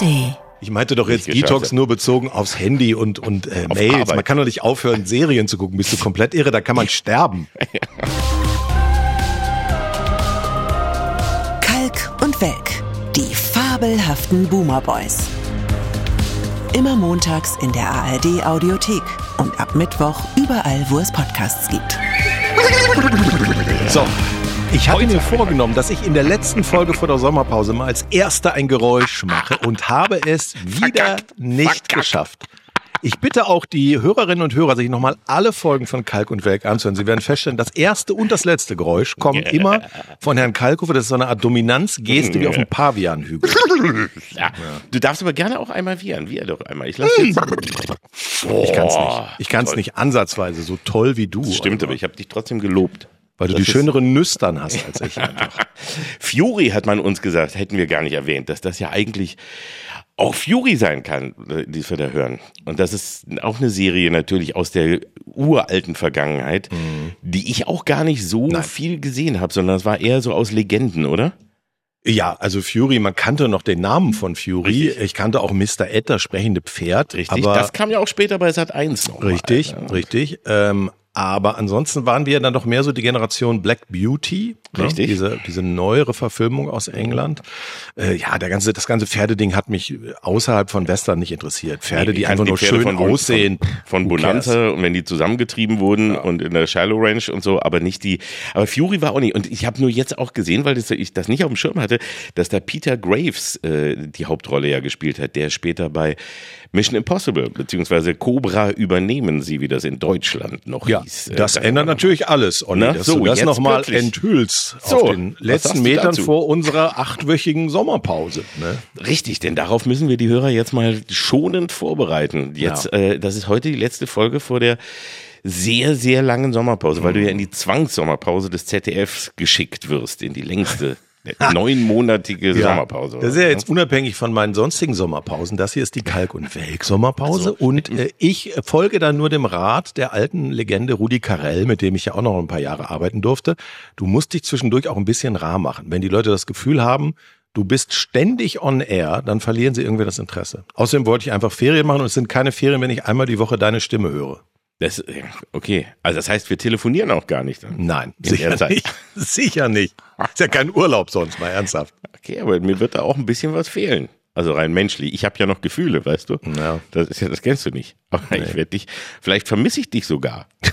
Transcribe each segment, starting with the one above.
ARD. Ich meinte doch jetzt Detox nur bezogen aufs Handy und, und äh, Auf Mails. Arbeit. Man kann doch nicht aufhören, Serien zu gucken. Bist du komplett irre? Da kann man sterben. Kalk und Welk. Die fabelhaften Boomer Boys. Immer montags in der ARD Audiothek und ab Mittwoch überall, wo es Podcasts gibt. So. Ich hatte mir vorgenommen, dass ich in der letzten Folge vor der Sommerpause mal als erster ein Geräusch mache und habe es wieder nicht geschafft. Ich bitte auch die Hörerinnen und Hörer, sich nochmal alle Folgen von Kalk und Welk anzuhören. Sie werden feststellen, das erste und das letzte Geräusch kommen immer von Herrn Kalkofer. Das ist so eine Art Dominanzgeste wie auf dem Pavianhügel. Ja. Du darfst aber gerne auch einmal wiehern. Wiehern doch einmal. Ich lasse jetzt. Ich kann es nicht. Ich kann es nicht ansatzweise so toll wie du. Stimmt, aber ich habe dich trotzdem gelobt. Weil du Das die schöneren Nüstern hast als ich einfach. Fury hat man uns gesagt, hätten wir gar nicht erwähnt, dass das ja eigentlich auch Fury sein kann, äh, die wir da hören. Und das ist auch eine Serie natürlich aus der uralten Vergangenheit, die ich auch gar nicht so Nein. viel gesehen habe, sondern es war eher so aus Legenden, oder? Ja, also Fury, man kannte noch den Namen von Fury. Ich kannte auch Mr. Ed, das sprechende Pferd. Richtig. Aber das kam ja auch später bei Sat 1 noch. mal, Richtig, ja. richtig. Ähm, aber ansonsten waren wir dann doch mehr so die Generation Black Beauty. ne? Richtig. Diese, diese neuere Verfilmung aus England. Äh, ja, der ganze, das ganze Pferdeding hat mich außerhalb von Western nicht interessiert. Pferde, die Ich einfach kannte nur Pferde schön von aussehen. Von, von? Bonanza und wenn die zusammengetrieben wurden und in der Shiloh Ranch und so, aber nicht die. Aber Fury war auch nicht. Und ich habe nur jetzt auch gesehen, weil das, ich das nicht auf dem Schirm hatte, dass da Peter Graves äh, die Hauptrolle ja gespielt hat, der später bei Mission Impossible beziehungsweise Cobra übernehmen sie, wie das in Deutschland noch Ja, hieß. Äh, das da- ändert natürlich alles, Olli, Na, dass so, du das nochmal enthüllst So, auf den letzten Metern dazu? vor unserer achtwöchigen Sommerpause. Ne? Richtig, denn darauf müssen wir die Hörer jetzt mal schonend vorbereiten. Jetzt, äh, das ist heute die letzte Folge vor der sehr, sehr langen Sommerpause, weil du ja in die Zwangssommerpause des ZDFs geschickt wirst, in die längste, neunmonatige Sommerpause. Das ist ja jetzt unabhängig von meinen sonstigen Sommerpausen. Das hier ist die Kalk- und Welk-Sommerpause. und äh, ich folge da nur dem Rat der alten Legende Rudi Carell, mit dem ich ja auch noch ein paar Jahre arbeiten durfte. Du musst dich zwischendurch auch ein bisschen rar machen. Wenn die Leute das Gefühl haben, du bist ständig on air, dann verlieren sie irgendwie das Interesse. Außerdem wollte ich einfach Ferien machen und es sind keine Ferien, wenn ich einmal die Woche deine Stimme höre. Das, okay, also das heißt, wir telefonieren auch gar nicht. Dann. Nein, In sicher nicht. Sicher nicht. Ist ja kein Urlaub sonst, mal ernsthaft. Okay, aber mir wird da auch ein bisschen was fehlen. Also rein menschlich. Ich habe ja noch Gefühle, weißt du? Ja. Das ist ja, das kennst du nicht. Aber ich werde dich, vielleicht vermisse ich dich sogar.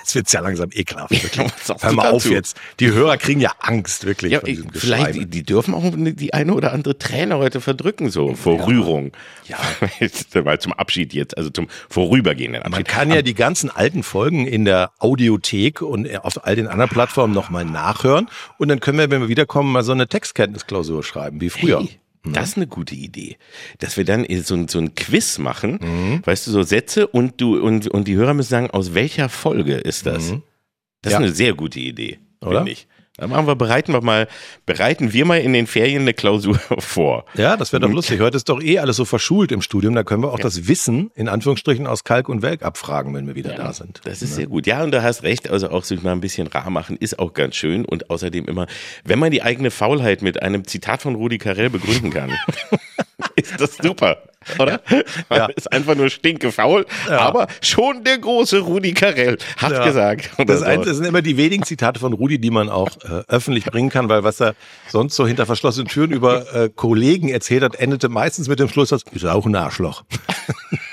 Jetzt wird's ja langsam ekelhaft. Hör mal auf jetzt. Die Hörer kriegen ja Angst, wirklich. Ja, vielleicht, die, die dürfen auch die eine oder andere Träne heute verdrücken, so vor Rührung. Ja. Mal zum Abschied jetzt, also zum vorübergehenden Man Abschied. kann ja die ganzen alten Folgen in der Audiothek und auf all den anderen Plattformen nochmal nachhören. Und dann können wir, wenn wir wiederkommen, mal so eine Textkenntnisklausur schreiben, wie früher. Hey, das ist eine gute Idee. Dass wir dann so, ein- so ein Quiz machen, Mhm. weißt du, so Sätze und du und, und die Hörer müssen sagen, aus welcher Folge ist das? Das Ja. ist eine sehr gute Idee, Oder? ich. Dann machen wir, bereiten wir mal, bereiten wir mal in den Ferien eine Klausur vor. Ja, das wäre doch lustig. Heute ist doch eh alles so verschult im Studium. Da können wir auch das Wissen in Anführungsstrichen aus Kalk und Welk abfragen, wenn wir wieder da sind. Das ist sehr gut. Ja, und du hast recht. Also auch sich mal ein bisschen rar machen ist auch ganz schön. Und außerdem immer, wenn man die eigene Faulheit mit einem Zitat von Rudi Carell begründen kann, ist das super. Oder? Ja. ist einfach nur stinkefaul, aber schon der große Rudi Carell hat Ja. gesagt. Das, so. ein, das sind immer die wenigen Zitate von Rudi, die man auch äh, öffentlich bringen kann, weil was er sonst so hinter verschlossenen Türen über äh, Kollegen erzählt hat, endete meistens mit dem Schlusssatz, ist auch ein Arschloch.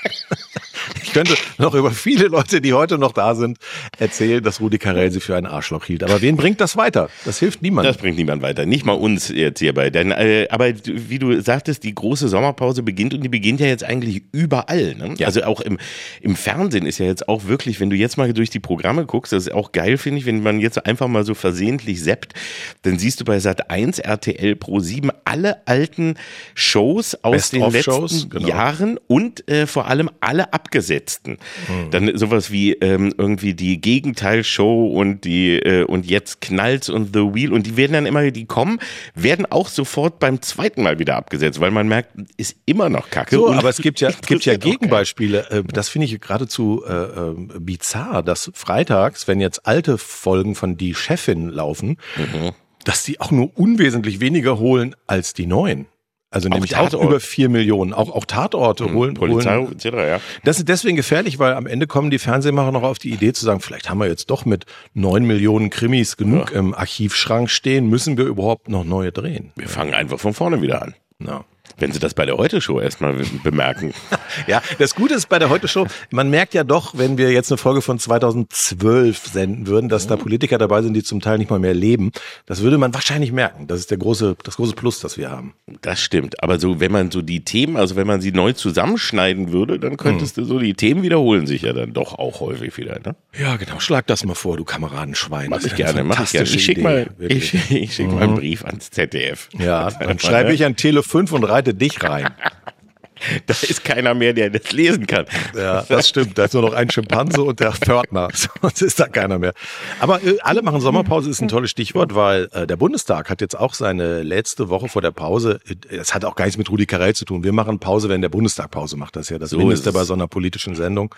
ich könnte noch über viele Leute, die heute noch da sind, erzählen, dass Rudi Carell sie für ein Arschloch hielt. Aber wen bringt das weiter? Das hilft niemandem. Das bringt niemand weiter, nicht mal uns jetzt hierbei. Denn, äh, aber wie du sagtest, die große Sommerpause beginnt und die beginnt ja jetzt eigentlich überall. Ne? Ja. Also auch im, im Fernsehen ist ja jetzt auch wirklich, wenn du jetzt mal durch die Programme guckst, das ist auch geil, finde ich, wenn man jetzt einfach mal so versehentlich seppt, dann siehst du bei Sat 1, RTL Pro 7 alle alten Shows aus Best den letzten Shows, genau. Jahren und äh, vor allem alle abgesetzten. Dann sowas wie ähm, irgendwie die Gegenteilshow und die äh, und jetzt knallt und The Wheel und die werden dann immer, die kommen, werden auch sofort beim zweiten Mal wieder abgesetzt, weil man merkt, ist immer noch Kacke. So, aber es gibt ja, gibt ja. Gegenbeispiele. Äh, Das finde ich geradezu äh, äh, bizarr, dass freitags, wenn jetzt alte Folgen von Die Chefin laufen, Mhm. dass die auch nur unwesentlich weniger holen als die neuen. Also nämlich auch über vier Millionen. Auch, auch Tatorte mhm, holen. Polizei holen. etc., ja. Das ist deswegen gefährlich, weil am Ende kommen die Fernsehmacher noch auf die Idee zu sagen, vielleicht haben wir jetzt doch mit neun Millionen Krimis genug ja. im Archivschrank stehen, müssen wir überhaupt noch neue drehen. Wir fangen einfach von vorne wieder an. Ja. Wenn Sie das bei der Heute-Show erstmal bemerken. ja, das Gute ist bei der Heute-Show, man merkt ja doch, wenn wir jetzt eine Folge von 2012 senden würden, dass da Politiker dabei sind, die zum Teil nicht mal mehr leben. Das würde man wahrscheinlich merken. Das ist der große, das große Plus, das wir haben. Das stimmt. Aber so, wenn man so die Themen, also wenn man sie neu zusammenschneiden würde, dann könntest hm. du so, die Themen wiederholen sich ja dann doch auch häufig wieder, ne? Ja, genau. Schlag das mal vor, du Kameradenschwein. Mach ich gerne, mach ich gerne. Ich schick mal, ich, ich schick mhm. mal einen mhm. Brief ans ZDF. Ja, dann schreibe ich an Tele 5 und reite dich rein. Da ist keiner mehr, der das lesen kann. Ja, das stimmt. Da ist nur noch ein Schimpanse und der Pförtner. Sonst ist da keiner mehr. Aber äh, alle machen Sommerpause ist ein tolles Stichwort, weil äh, der Bundestag hat jetzt auch seine letzte Woche vor der Pause. Es hat auch gar nichts mit Rudi Carell zu tun. Wir machen Pause, wenn der Bundestag Pause macht. Das ist ja das so Mindeste bei so einer politischen Sendung.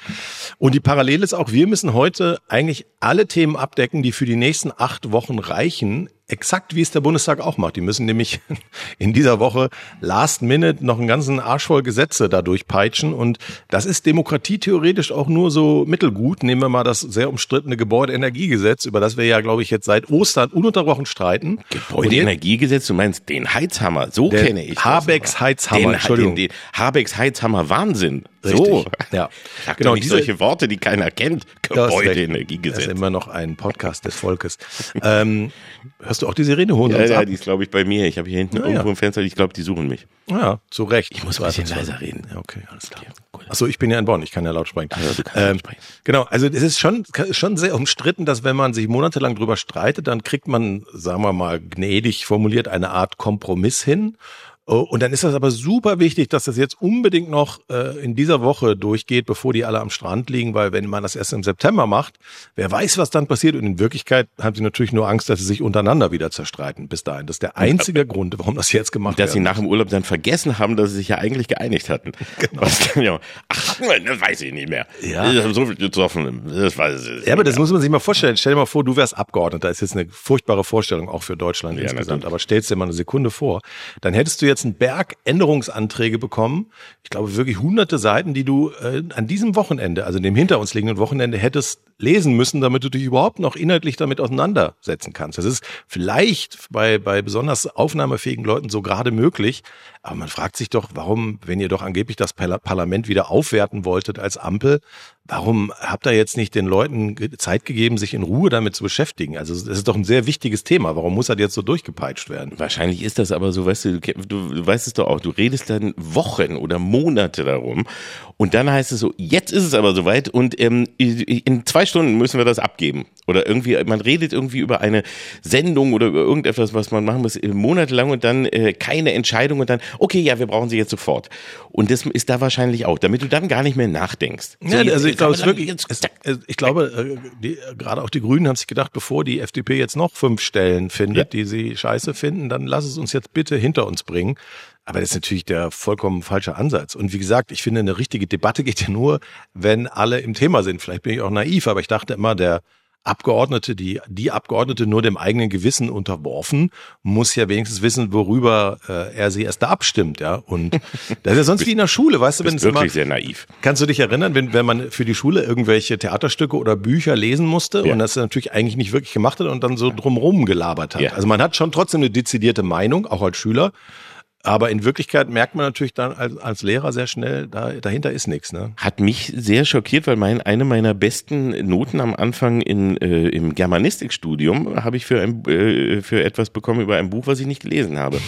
Und die Parallele ist auch, wir müssen heute eigentlich alle Themen abdecken, die für die nächsten acht Wochen reichen exakt wie es der Bundestag auch macht. Die müssen nämlich in dieser Woche last minute noch einen ganzen Arsch voll Gesetze dadurch peitschen und das ist Demokratie theoretisch auch nur so mittelgut. Nehmen wir mal das sehr umstrittene Gebäudeenergiegesetz, über das wir ja, glaube ich, jetzt seit Ostern ununterbrochen streiten. Gebäudeenergiegesetz, du meinst den Heizhammer, so kenne ich Habecks Heizhammer, den, Entschuldigung. Den, den Habecks Heizhammer Wahnsinn. Richtig. So, ja. Sag genau, nicht diese, solche Worte, die keiner kennt. Gebäudeenergiegesetz. Das ist immer noch ein Podcast des Volkes. ähm, hörst du auch die Sirene holen? Ja, ja, ab? die ist, glaube ich, bei mir. Ich habe hier hinten ja, irgendwo ja. im Fenster, ich glaube, die suchen mich. Ja, zu Recht. Ich muss ein bisschen leiser reden. Ja, okay, alles klar. Okay, Achso, ich bin ja in Bonn, ich kann ja laut sprechen. Also, ähm, sprechen. Genau, also es ist schon, schon sehr umstritten, dass wenn man sich monatelang drüber streitet, dann kriegt man, sagen wir mal, gnädig formuliert eine Art Kompromiss hin. Oh, und dann ist das aber super wichtig, dass das jetzt unbedingt noch äh, in dieser Woche durchgeht, bevor die alle am Strand liegen, weil wenn man das erst im September macht, wer weiß, was dann passiert. Und in Wirklichkeit haben sie natürlich nur Angst, dass sie sich untereinander wieder zerstreiten bis dahin. Das ist der einzige Grund, warum das jetzt gemacht wird. Dass sie nach dem Urlaub dann vergessen haben, dass sie sich ja eigentlich geeinigt hatten. Genau. Was ja, ach, das weiß ich nicht mehr. Ja. Ich so viel getroffen. Das weiß ich ja, aber das muss man sich mal vorstellen. Stell dir mal vor, du wärst Abgeordneter. Das ist jetzt eine furchtbare Vorstellung auch für Deutschland ja, insgesamt. Natürlich. Aber stellst dir mal eine Sekunde vor. Dann hättest du jetzt jetzt einen Berg Änderungsanträge bekommen. Ich glaube wirklich hunderte Seiten, die du äh, an diesem Wochenende, also dem hinter uns liegenden Wochenende, hättest lesen müssen, damit du dich überhaupt noch inhaltlich damit auseinandersetzen kannst. Das ist vielleicht bei, bei besonders aufnahmefähigen Leuten so gerade möglich. Aber man fragt sich doch, warum, wenn ihr doch angeblich das Parlament wieder aufwerten wolltet als Ampel, warum habt ihr jetzt nicht den Leuten Zeit gegeben, sich in Ruhe damit zu beschäftigen? Also das ist doch ein sehr wichtiges Thema. Warum muss das jetzt so durchgepeitscht werden? Wahrscheinlich ist das aber so, weißt du, du, du weißt es doch auch, du redest dann Wochen oder Monate darum und dann heißt es so, jetzt ist es aber soweit und ähm, in zwei Stunden müssen wir das abgeben. Oder irgendwie, man redet irgendwie über eine Sendung oder über irgendetwas, was man machen muss, äh, monatelang und dann äh, keine Entscheidung und dann, okay, ja, wir brauchen sie jetzt sofort. Und das ist da wahrscheinlich auch, damit du dann gar nicht mehr nachdenkst. So, ja, also ich glaube, es wirklich, es, ich glaube, äh, die, gerade auch die Grünen haben sich gedacht, bevor die FDP jetzt noch fünf Stellen findet, ja. die sie scheiße finden, dann lass es uns jetzt bitte hinter uns bringen. Aber das ist natürlich der vollkommen falsche Ansatz. Und wie gesagt, ich finde, eine richtige Debatte geht ja nur, wenn alle im Thema sind. Vielleicht bin ich auch naiv, aber ich dachte immer, der Abgeordnete, die, die Abgeordnete nur dem eigenen Gewissen unterworfen, muss ja wenigstens wissen, worüber äh, er sie erst da abstimmt, ja. Und das ist ja sonst wie in der Schule, weißt du, wenn es wirklich immer, sehr naiv. Kannst du dich erinnern, wenn, wenn man für die Schule irgendwelche Theaterstücke oder Bücher lesen musste ja. und das natürlich eigentlich nicht wirklich gemacht hat und dann so drumrum gelabert hat. Ja. Also man hat schon trotzdem eine dezidierte Meinung, auch als Schüler. Aber in Wirklichkeit merkt man natürlich dann als, als Lehrer sehr schnell, da, dahinter ist nichts. Ne? Hat mich sehr schockiert, weil mein, eine meiner besten Noten am Anfang in, äh, im Germanistikstudium habe ich für, ein, äh, für etwas bekommen über ein Buch, was ich nicht gelesen habe.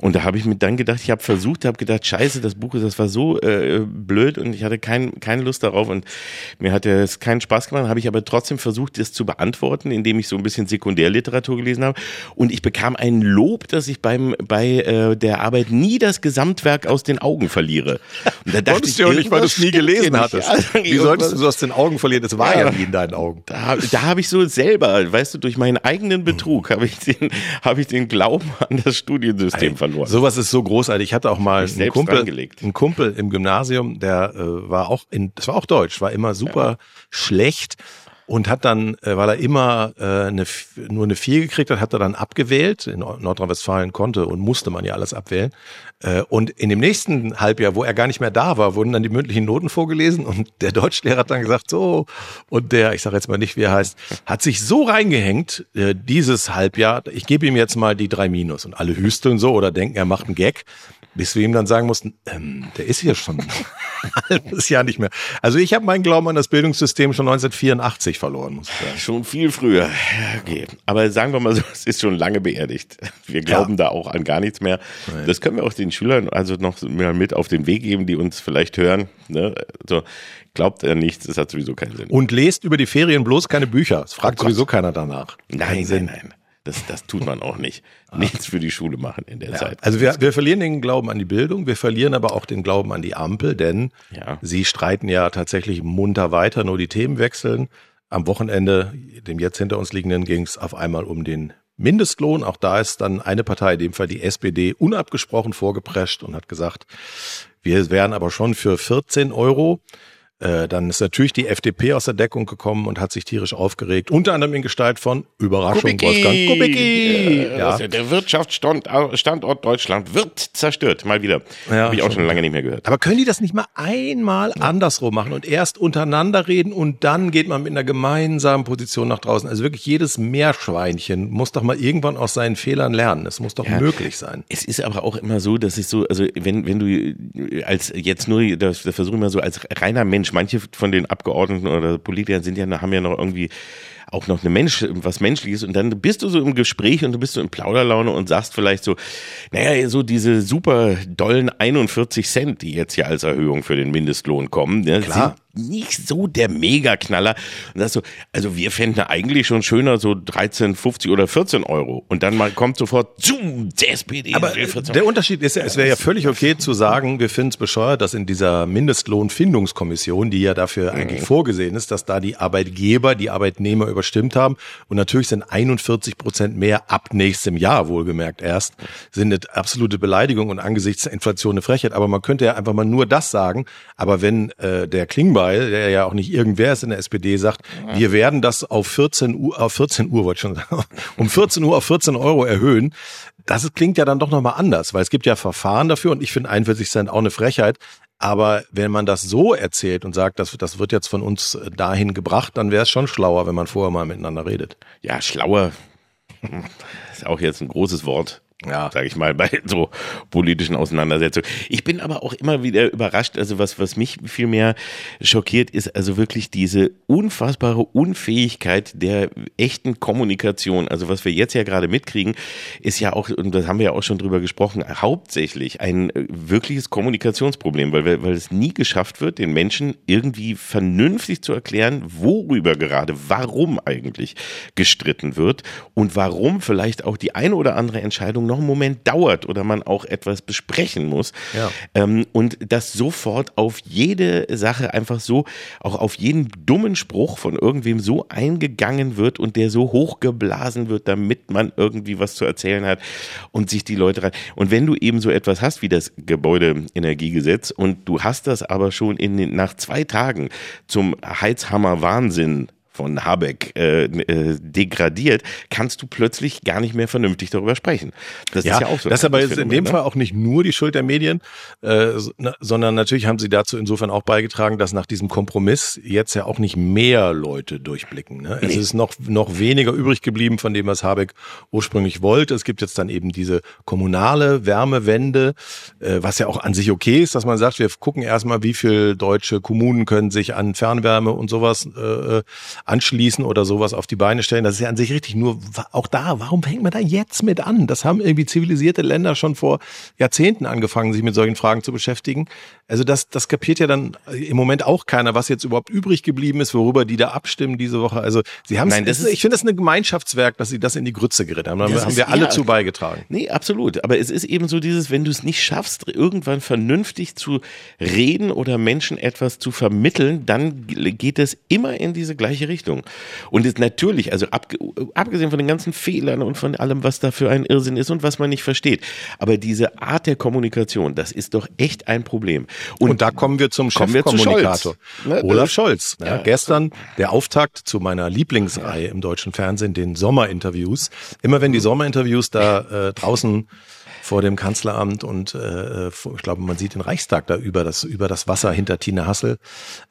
Und da habe ich mir dann gedacht, ich habe versucht, habe gedacht, scheiße, das Buch, das war so äh, blöd und ich hatte kein, keine Lust darauf und mir hat es keinen Spaß gemacht, habe ich aber trotzdem versucht, das zu beantworten, indem ich so ein bisschen Sekundärliteratur gelesen habe. Und ich bekam ein Lob, dass ich beim bei äh, der Arbeit Arbeit nie das Gesamtwerk aus den Augen verliere. Und da dachte ich, ja nicht, weil du es nie gelesen hattest. Wie solltest du so aus den Augen verlieren? Das war ja, ja nie in deinen Augen. Da, da habe ich so selber, weißt du, durch meinen eigenen Betrug habe ich den, habe ich den Glauben an das Studiensystem verloren. Sowas ist so großartig. Ich hatte auch mal einen Kumpel, einen Kumpel im Gymnasium, der äh, war auch in, das war auch Deutsch, war immer super ja. schlecht und hat dann, äh, weil er immer äh, eine, nur eine 4 gekriegt hat, hat er dann abgewählt. In Nordrhein-Westfalen konnte und musste man ja alles abwählen. Äh, und in dem nächsten Halbjahr, wo er gar nicht mehr da war, wurden dann die mündlichen Noten vorgelesen und der Deutschlehrer hat dann gesagt, so, und der, ich sage jetzt mal nicht, wie er heißt, hat sich so reingehängt, äh, dieses Halbjahr, ich gebe ihm jetzt mal die drei Minus. Und alle hüsteln so oder denken, er macht einen Gag bis wir ihm dann sagen mussten, ähm, der ist hier schon ein halbes Jahr nicht mehr. Also ich habe meinen Glauben an das Bildungssystem schon 1984 verloren, muss ich sagen. Schon viel früher. Okay. Aber sagen wir mal so, es ist schon lange beerdigt. Wir glauben ja. da auch an gar nichts mehr. Nein. Das können wir auch den Schülern also noch mal mit auf den Weg geben, die uns vielleicht hören. Ne? Also, glaubt er nichts, das hat sowieso keinen Sinn. Und lest über die Ferien bloß keine Bücher. Es fragt oh sowieso keiner danach. Nein, nein, nein. Das, das tut man auch nicht. Ah. Nichts für die Schule machen in der ja. Zeit. Also wir, wir verlieren den Glauben an die Bildung, wir verlieren aber auch den Glauben an die Ampel, denn ja. sie streiten ja tatsächlich munter weiter, nur die Themen wechseln. Am Wochenende, dem jetzt hinter uns liegenden, ging es auf einmal um den Mindestlohn. Auch da ist dann eine Partei, in dem Fall die SPD, unabgesprochen vorgeprescht und hat gesagt, wir wären aber schon für 14 Euro. Äh, dann ist natürlich die FDP aus der Deckung gekommen und hat sich tierisch aufgeregt, unter anderem in Gestalt von Überraschung Kubicki. Wolfgang Kubicki. Ja, ja. Der Wirtschaftsstandort Deutschland wird zerstört, mal wieder. Ja, Habe ich auch schon lange nicht mehr gehört. Aber können die das nicht mal einmal ja. andersrum machen und erst untereinander reden und dann geht man mit einer gemeinsamen Position nach draußen? Also wirklich jedes Meerschweinchen muss doch mal irgendwann aus seinen Fehlern lernen. Es muss doch ja. möglich sein. Es ist aber auch immer so, dass ich so, also wenn, wenn du als jetzt nur, das, das versuche ich mal so als reiner Mensch manche von den Abgeordneten oder Politikern sind ja, haben ja noch irgendwie auch noch eine Mensch, was Menschliches. Und dann bist du so im Gespräch und du bist so in Plauderlaune und sagst vielleicht so, naja, so diese super dollen 41 Cent, die jetzt ja als Erhöhung für den Mindestlohn kommen, ne, Klar nicht so der Megaknaller. Und das so, also wir fänden eigentlich schon schöner so 13, 50 oder 14 Euro. Und dann mal kommt sofort, zoom, der SPD. Aber der Unterschied ist ja, es wäre ja völlig okay zu sagen, wir finden es bescheuert, dass in dieser Mindestlohnfindungskommission, die ja dafür eigentlich mhm. vorgesehen ist, dass da die Arbeitgeber die Arbeitnehmer überstimmt haben. Und natürlich sind 41 Prozent mehr ab nächstem Jahr, wohlgemerkt erst, sind eine absolute Beleidigung und angesichts der Inflation eine Frechheit. Aber man könnte ja einfach mal nur das sagen. Aber wenn äh, der Klingbeil Kuhlbeil, der ja auch nicht irgendwer ist in der SPD, sagt, ja. wir werden das auf 14 Uhr, auf 14 Uhr, wollte ich schon sagen, um 14 Uhr auf 14 Euro erhöhen. Das klingt ja dann doch nochmal anders, weil es gibt ja Verfahren dafür und ich finde 41 Cent auch eine Frechheit. Aber wenn man das so erzählt und sagt, das, das wird jetzt von uns dahin gebracht, dann wäre es schon schlauer, wenn man vorher mal miteinander redet. Ja, schlauer ist auch jetzt ein großes Wort ja, sage ich mal, bei so politischen Auseinandersetzungen. Ich bin aber auch immer wieder überrascht, also was, was mich viel mehr schockiert, ist also wirklich diese unfassbare Unfähigkeit der echten Kommunikation. Also was wir jetzt ja gerade mitkriegen, ist ja auch, und das haben wir ja auch schon drüber gesprochen, hauptsächlich ein äh, wirkliches Kommunikationsproblem, weil, wir, weil es nie geschafft wird, den Menschen irgendwie vernünftig zu erklären, worüber gerade, warum eigentlich gestritten wird und warum vielleicht auch die eine oder andere Entscheidung noch einen Moment dauert oder man auch etwas besprechen muss. Ja. Ähm, und das sofort auf jede Sache einfach so, auch auf jeden dummen Spruch von irgendwem so eingegangen wird und der so hochgeblasen wird, damit man irgendwie was zu erzählen hat und sich die Leute rein. Und wenn du eben so etwas hast wie das Gebäudeenergiegesetz und du hast das aber schon in den, nach zwei Tagen zum Heizhammer Wahnsinn von Habeck äh, äh, degradiert, kannst du plötzlich gar nicht mehr vernünftig darüber sprechen. Das ja, ist ja auch so. Das ist aber jetzt in dem ne? Fall auch nicht nur die Schuld der Medien, äh, sondern natürlich haben sie dazu insofern auch beigetragen, dass nach diesem Kompromiss jetzt ja auch nicht mehr Leute durchblicken. Ne? Nee. Es ist noch, noch weniger übrig geblieben von dem, was Habeck ursprünglich wollte. Es gibt jetzt dann eben diese kommunale Wärmewende, äh, was ja auch an sich okay ist, dass man sagt, wir gucken erstmal, wie viel deutsche Kommunen können sich an Fernwärme und sowas äh, anschließen oder sowas auf die Beine stellen. Das ist ja an sich richtig. Nur auch da, warum fängt man da jetzt mit an? Das haben irgendwie zivilisierte Länder schon vor Jahrzehnten angefangen, sich mit solchen Fragen zu beschäftigen. Also das, das kapiert ja dann im Moment auch keiner, was jetzt überhaupt übrig geblieben ist, worüber die da abstimmen diese Woche. Also sie haben Nein, das ist, ich finde das ein Gemeinschaftswerk, dass sie das in die Grütze geritten haben. Da haben wir alle ja, zu beigetragen. Nee, absolut. Aber es ist eben so dieses, wenn du es nicht schaffst, irgendwann vernünftig zu reden oder Menschen etwas zu vermitteln, dann geht es immer in diese gleiche Richtung. Richtung. Und ist natürlich, also ab, abgesehen von den ganzen Fehlern und von allem, was da für ein Irrsinn ist und was man nicht versteht, aber diese Art der Kommunikation, das ist doch echt ein Problem. Und, und da kommen wir zum Chefkommunikator. Ne, Olaf Scholz. Ja, Ja. Gestern der Auftakt zu meiner Lieblingsreihe im deutschen Fernsehen, den Sommerinterviews. Immer wenn die Sommerinterviews da äh, draußen vor dem Kanzleramt und äh, vor- ich glaube, man sieht den Reichstag da über das, über das Wasser hinter Tine Hassel.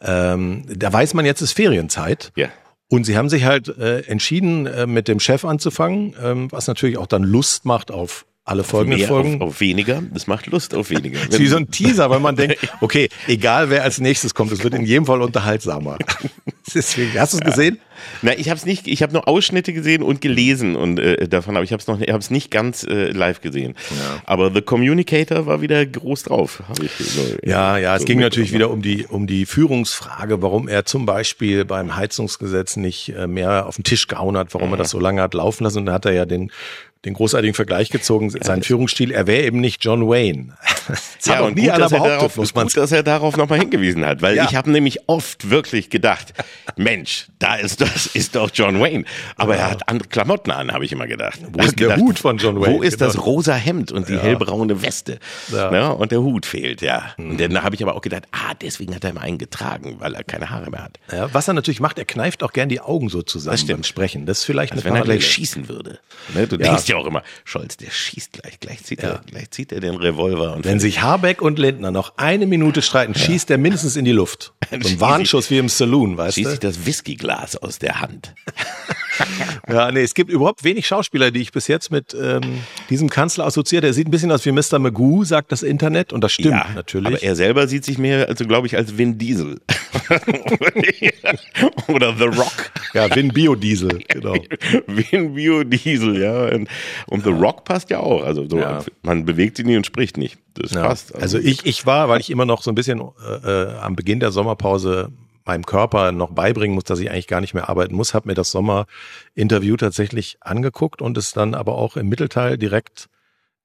Ähm, da weiß man, jetzt ist Ferienzeit. Ja. Und sie haben sich halt äh, entschieden, äh, mit dem Chef anzufangen, ähm, was natürlich auch dann Lust macht auf alle folgenden Mehr Folgen. auf, auf weniger, das macht Lust auf weniger. Das ist wie so ein Teaser, weil man denkt, okay, egal wer als nächstes kommt, es wird in jedem Fall unterhaltsamer. Deswegen, hast du es gesehen? Na, ich habe es nicht, ich habe nur Ausschnitte gesehen und gelesen und äh, davon, aber ich habe es noch, ich habe es nicht ganz äh, live gesehen. Aber The Communicator war wieder groß drauf, ich. So, Ja, ja, es so ging natürlich wieder um die, um die Führungsfrage, warum er zum Beispiel beim Heizungsgesetz nicht äh, mehr auf den Tisch gehauen hat, warum er das so lange hat laufen lassen. Und da hat er ja den, den großartigen Vergleich gezogen, sein Führungsstil, er wäre eben nicht John Wayne. Das hat Ja, und nie gut, einer dass er behauptet, darauf, muss man gut, dass er darauf nochmal hingewiesen hat, weil Ja. ich habe nämlich oft wirklich gedacht, Mensch, da ist das ist doch John Wayne, aber er hat andere Klamotten an, habe ich immer gedacht. Wo ist der Hut von John Wayne, Wo ist genau. das rosa Hemd und die hellbraune Weste? Ja. Mhm. Ja, und der Hut fehlt, ja. Und dann habe ich aber auch gedacht, ah, deswegen hat er immer einen getragen, weil er keine Haare mehr hat. Ja, was er natürlich macht, er kneift auch gern die Augen so zusammen Das stimmt. beim Sprechen. Das ist vielleicht Als eine wenn er Parallele. gleich schießen würde. Ne? Du Ja. denkst ja auch immer, Scholz, der schießt gleich, gleich zieht, er, gleich zieht er den Revolver und Wenn sich Habeck und Lindner noch eine Minute streiten, schießt er mindestens in die Luft. So Schießt ein Warnschuss wie im Saloon, weißt schießt du? sich das Whiskyglas aus der Hand. Ja, nee, es gibt überhaupt wenig Schauspieler, die ich bis jetzt mit ähm, diesem Kanzler assoziiere. Der sieht ein bisschen aus wie Mr. Magoo, sagt das Internet. Und das stimmt ja, natürlich. Aber er selber sieht sich mehr, also glaube ich, als Vin Diesel. Oder The Rock. ja, Vin Biodiesel, genau. Vin Biodiesel, ja. Und, und The Rock passt ja auch. Also so, Ja. man bewegt sich nie und spricht nicht. Das Ja. passt. Also ich, ich war, weil ich immer noch so ein bisschen äh, äh, am Beginn der Sommerpause meinem Körper noch beibringen muss, dass ich eigentlich gar nicht mehr arbeiten muss, habe mir das Sommerinterview tatsächlich angeguckt und es dann aber auch im Mittelteil direkt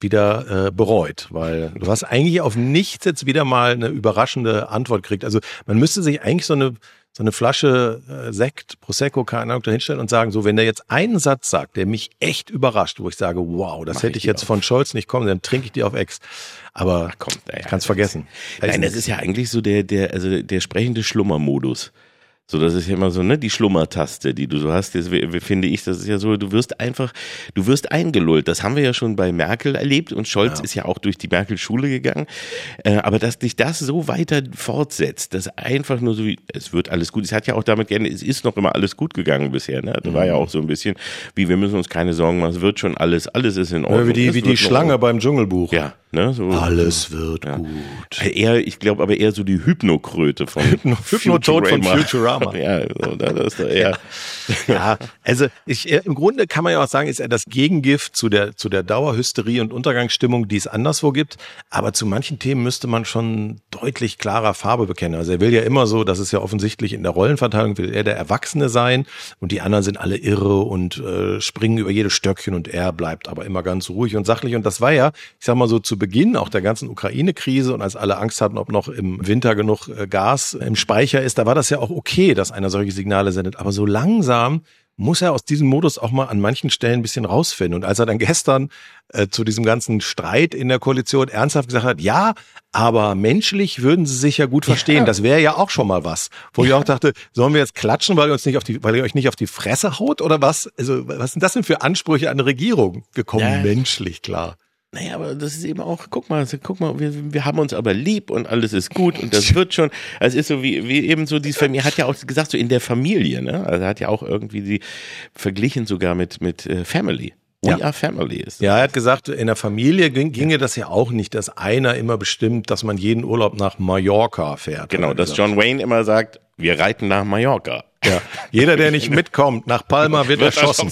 wieder äh, bereut, weil du hast eigentlich auf nichts jetzt wieder mal eine überraschende Antwort gekriegt. Also man müsste sich eigentlich so eine so eine Flasche äh, Sekt, Prosecco, keine Ahnung, dahinstellen und sagen, so, wenn der jetzt einen Satz sagt, der mich echt überrascht, wo ich sage, wow, das Mach hätte ich jetzt auf. von Scholz nicht kommen, dann trinke ich die auf Ex. Aber komm, naja, ich kann es das vergessen. Nein, das ist ja eigentlich so der, der, also der sprechende Schlummermodus. So, das ist ja immer so, ne, die Schlummertaste, die du so hast, w- finde ich, das ist ja so, du wirst einfach, du wirst eingelullt. Das haben wir ja schon bei Merkel erlebt und Scholz ist ja auch durch die Merkel-Schule gegangen. Äh, aber dass dich das so weiter fortsetzt, dass einfach nur so wie, es wird alles gut. Es hat ja auch damit gerne, es ist noch immer alles gut gegangen bisher, ne? Das war ja auch so ein bisschen, wie wir müssen uns keine Sorgen machen, es wird schon alles, alles ist in Ordnung. Ja, wie die, wie die Schlange beim Dschungelbuch. Ja, ne, so. Alles wird Ja. gut. Eher, ich glaube aber eher so die Hypnokröte von Hypnotod von Futurama. Ja, so, da- das ist doch eher. Ja, also ich, äh, im Grunde kann man ja auch sagen, ist er das Gegengift zu der, zu der Dauerhysterie und Untergangsstimmung, die es anderswo gibt. Aber zu manchen Themen müsste man schon deutlich klarer Farbe bekennen. Also er will ja immer so, das ist ja offensichtlich in der Rollenverteilung, will er der Erwachsene sein und die anderen sind alle irre und äh, springen über jedes Stöckchen und er bleibt aber immer ganz ruhig und sachlich. Und das war ja, ich sag mal so, zu Beginn auch der ganzen Ukraine-Krise und als alle Angst hatten, ob noch im Winter genug äh, Gas im Speicher ist, da war das ja auch okay, dass einer solche Signale sendet. Aber so langsam muss er aus diesem Modus auch mal an manchen Stellen ein bisschen rausfinden. Und als er dann gestern äh, zu diesem ganzen Streit in der Koalition ernsthaft gesagt hat, ja, aber menschlich würden sie sich ja gut verstehen. Das wäre ja auch schon mal was. Wo ich auch dachte, sollen wir jetzt klatschen, weil ihr uns nicht auf die, weil ihr euch nicht auf die Fresse haut oder was? Also, was sind das denn für Ansprüche an eine Regierung? Wir kommen Ja. menschlich klar. Naja, aber das ist eben auch, guck mal, guck mal, wir, wir haben uns aber lieb und alles ist gut und das wird schon. Es ist so wie, wie eben so, diese Familie hat ja auch gesagt, so in der Familie, ne? Also er hat ja auch irgendwie die verglichen sogar mit, mit äh, Family. We Ja. are family ist. Ja, er hat gesagt, in der Familie ging, ginge das ja auch nicht, dass einer immer bestimmt, dass man jeden Urlaub nach Mallorca fährt. Genau, dass gesagt. John Wayne immer sagt, wir reiten nach Mallorca. Ja. Jeder, der nicht mitkommt nach Palma, wird, Wird erschossen.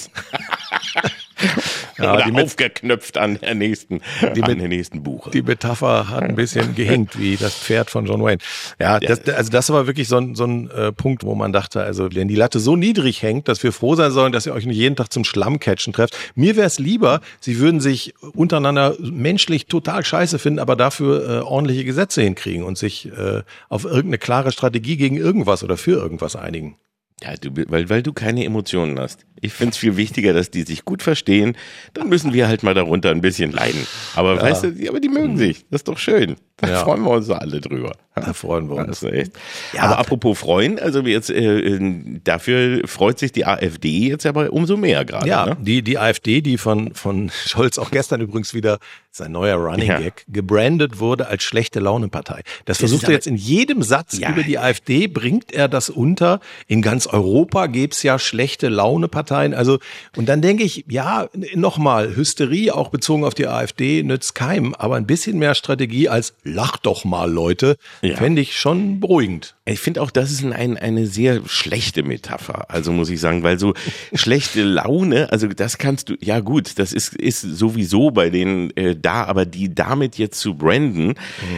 Ja, Oder die, aufgeknöpft an der nächsten, an Met- der nächsten Buche. die Metapher hat ein bisschen gehinkt, wie das Pferd von John Wayne. Ja, das, also das war wirklich so ein, so ein äh, Punkt, wo man dachte, also wenn die Latte so niedrig hängt, dass wir froh sein sollen, dass ihr euch nicht jeden Tag zum Schlammcatchen trefft. Mir wäre es lieber, sie würden sich untereinander menschlich total scheiße finden, aber dafür äh, ordentliche Gesetze hinkriegen und sich äh, auf irgendeine klare Strategie gegen irgendwas oder für irgendwas einigen. Ja, du, weil, weil du keine Emotionen hast. Ich finde es viel wichtiger, dass die sich gut verstehen. Dann müssen wir halt mal darunter ein bisschen leiden. Aber ja. weißt du, aber die mögen sich. Das ist doch schön. Da ja. freuen wir uns alle drüber. Da freuen wir uns. echt. Ja. Aber apropos freuen, also jetzt äh, dafür freut sich die AfD jetzt aber umso mehr gerade. Ja, ne? die, die AfD, die von, von Scholz auch gestern übrigens wieder sein neuer Running ja. Gag, gebrandet wurde als schlechte Laune-Partei. Das, das versucht er jetzt in jedem Satz über die AfD, bringt er das unter. In ganz Europa gäbe es ja schlechte Laune-Parteien. Also, und dann denke ich, ja, nochmal, Hysterie, auch bezogen auf die AfD, nützt keinem, aber ein bisschen mehr Strategie als lach doch mal, Leute, ja. fände ich schon beruhigend. Ich finde auch, das ist ein, eine sehr schlechte Metapher. Also muss ich sagen, weil so schlechte Laune, also das kannst du, ja gut, das ist, ist sowieso bei denen äh, da, aber die damit jetzt zu branden, mhm.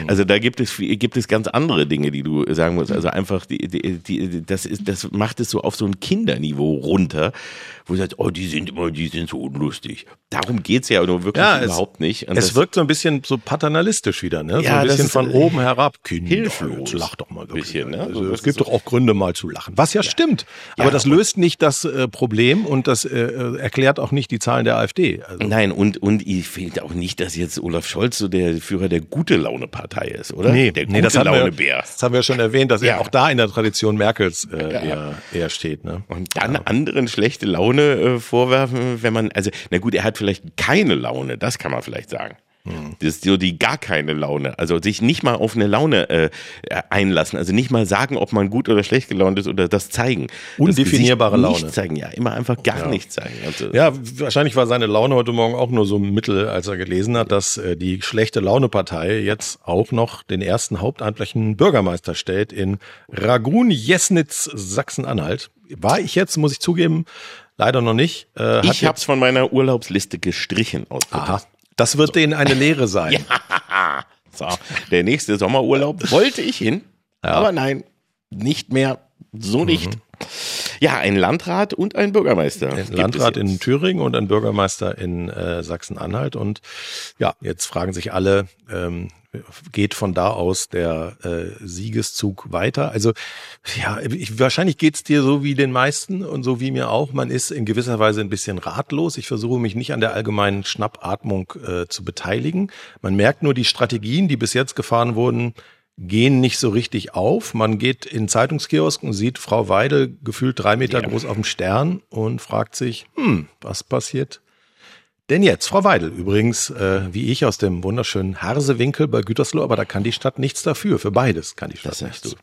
also da gibt es, gibt es ganz andere Dinge, die du sagen musst. Also einfach, die, die, die, das ist, das macht es so auf so ein Kinderniveau runter, wo du sagst, oh, die sind immer, die sind so unlustig. Darum geht's ja nur wirklich ja, überhaupt nicht. Und es wirkt so ein bisschen so paternalistisch wieder, ne? Ein bisschen von oben herab. Kinder, hilflos. Lach doch mal. Bisschen, ne? Ne? Also, es gibt so doch auch Gründe, mal zu lachen. Was ja, ja. stimmt. Aber ja, das löst nicht das äh, Problem und das äh, äh, erklärt auch nicht die Zahlen der AfD. Also Nein, und, und ich finde auch nicht, dass jetzt Olaf Scholz so der Führer der gute Laune-Partei ist, oder? Nee, der gute nee, das Laune-Bär. Das haben wir schon erwähnt, dass er auch da in der Tradition Merkels äh, eher, eher steht. Ne? Und dann anderen schlechte Laune äh, vorwerfen, wenn man, also, na gut, er hat vielleicht keine Laune, das kann man vielleicht sagen. Das ist so die gar keine Laune. Also sich nicht mal auf eine Laune äh, einlassen. Also nicht mal sagen, ob man gut oder schlecht gelaunt ist oder das zeigen. Undefinierbare Laune. Nicht zeigen, ja. Immer einfach gar ja. nichts zeigen. Also ja, wahrscheinlich war seine Laune heute Morgen auch nur so ein Mittel, als er gelesen hat, dass äh, die schlechte Laune-Partei jetzt auch noch den ersten hauptamtlichen Bürgermeister stellt in Ragun-Jesnitz, Sachsen-Anhalt. War ich jetzt, muss ich zugeben, leider noch nicht. Äh, ich habe es von meiner Urlaubsliste gestrichen aus Aha. Das wird so. denen eine Lehre sein. Ja. So, der nächste Sommerurlaub wollte ich hin, ja. aber nein, nicht mehr, so nicht. Mhm. Ja, ein Landrat und ein Bürgermeister. Ein Landrat in Thüringen und ein Bürgermeister in äh, Sachsen-Anhalt. Und ja, jetzt fragen sich alle, ähm, geht von da aus der äh, Siegeszug weiter. Also ja, ich, wahrscheinlich geht's dir so wie den meisten und so wie mir auch. Man ist in gewisser Weise ein bisschen ratlos. Ich versuche mich nicht an der allgemeinen Schnappatmung äh, zu beteiligen. Man merkt nur, die Strategien, die bis jetzt gefahren wurden, gehen nicht so richtig auf. Man geht in Zeitungskiosken und sieht Frau Weidel gefühlt drei Meter ja. groß auf dem Stern und fragt sich, hm, was passiert denn jetzt, Frau Weidel, übrigens, äh, wie ich aus dem wunderschönen Harsewinkel bei Gütersloh, aber da kann die Stadt nichts dafür. Für beides kann die Stadt das nichts. Du.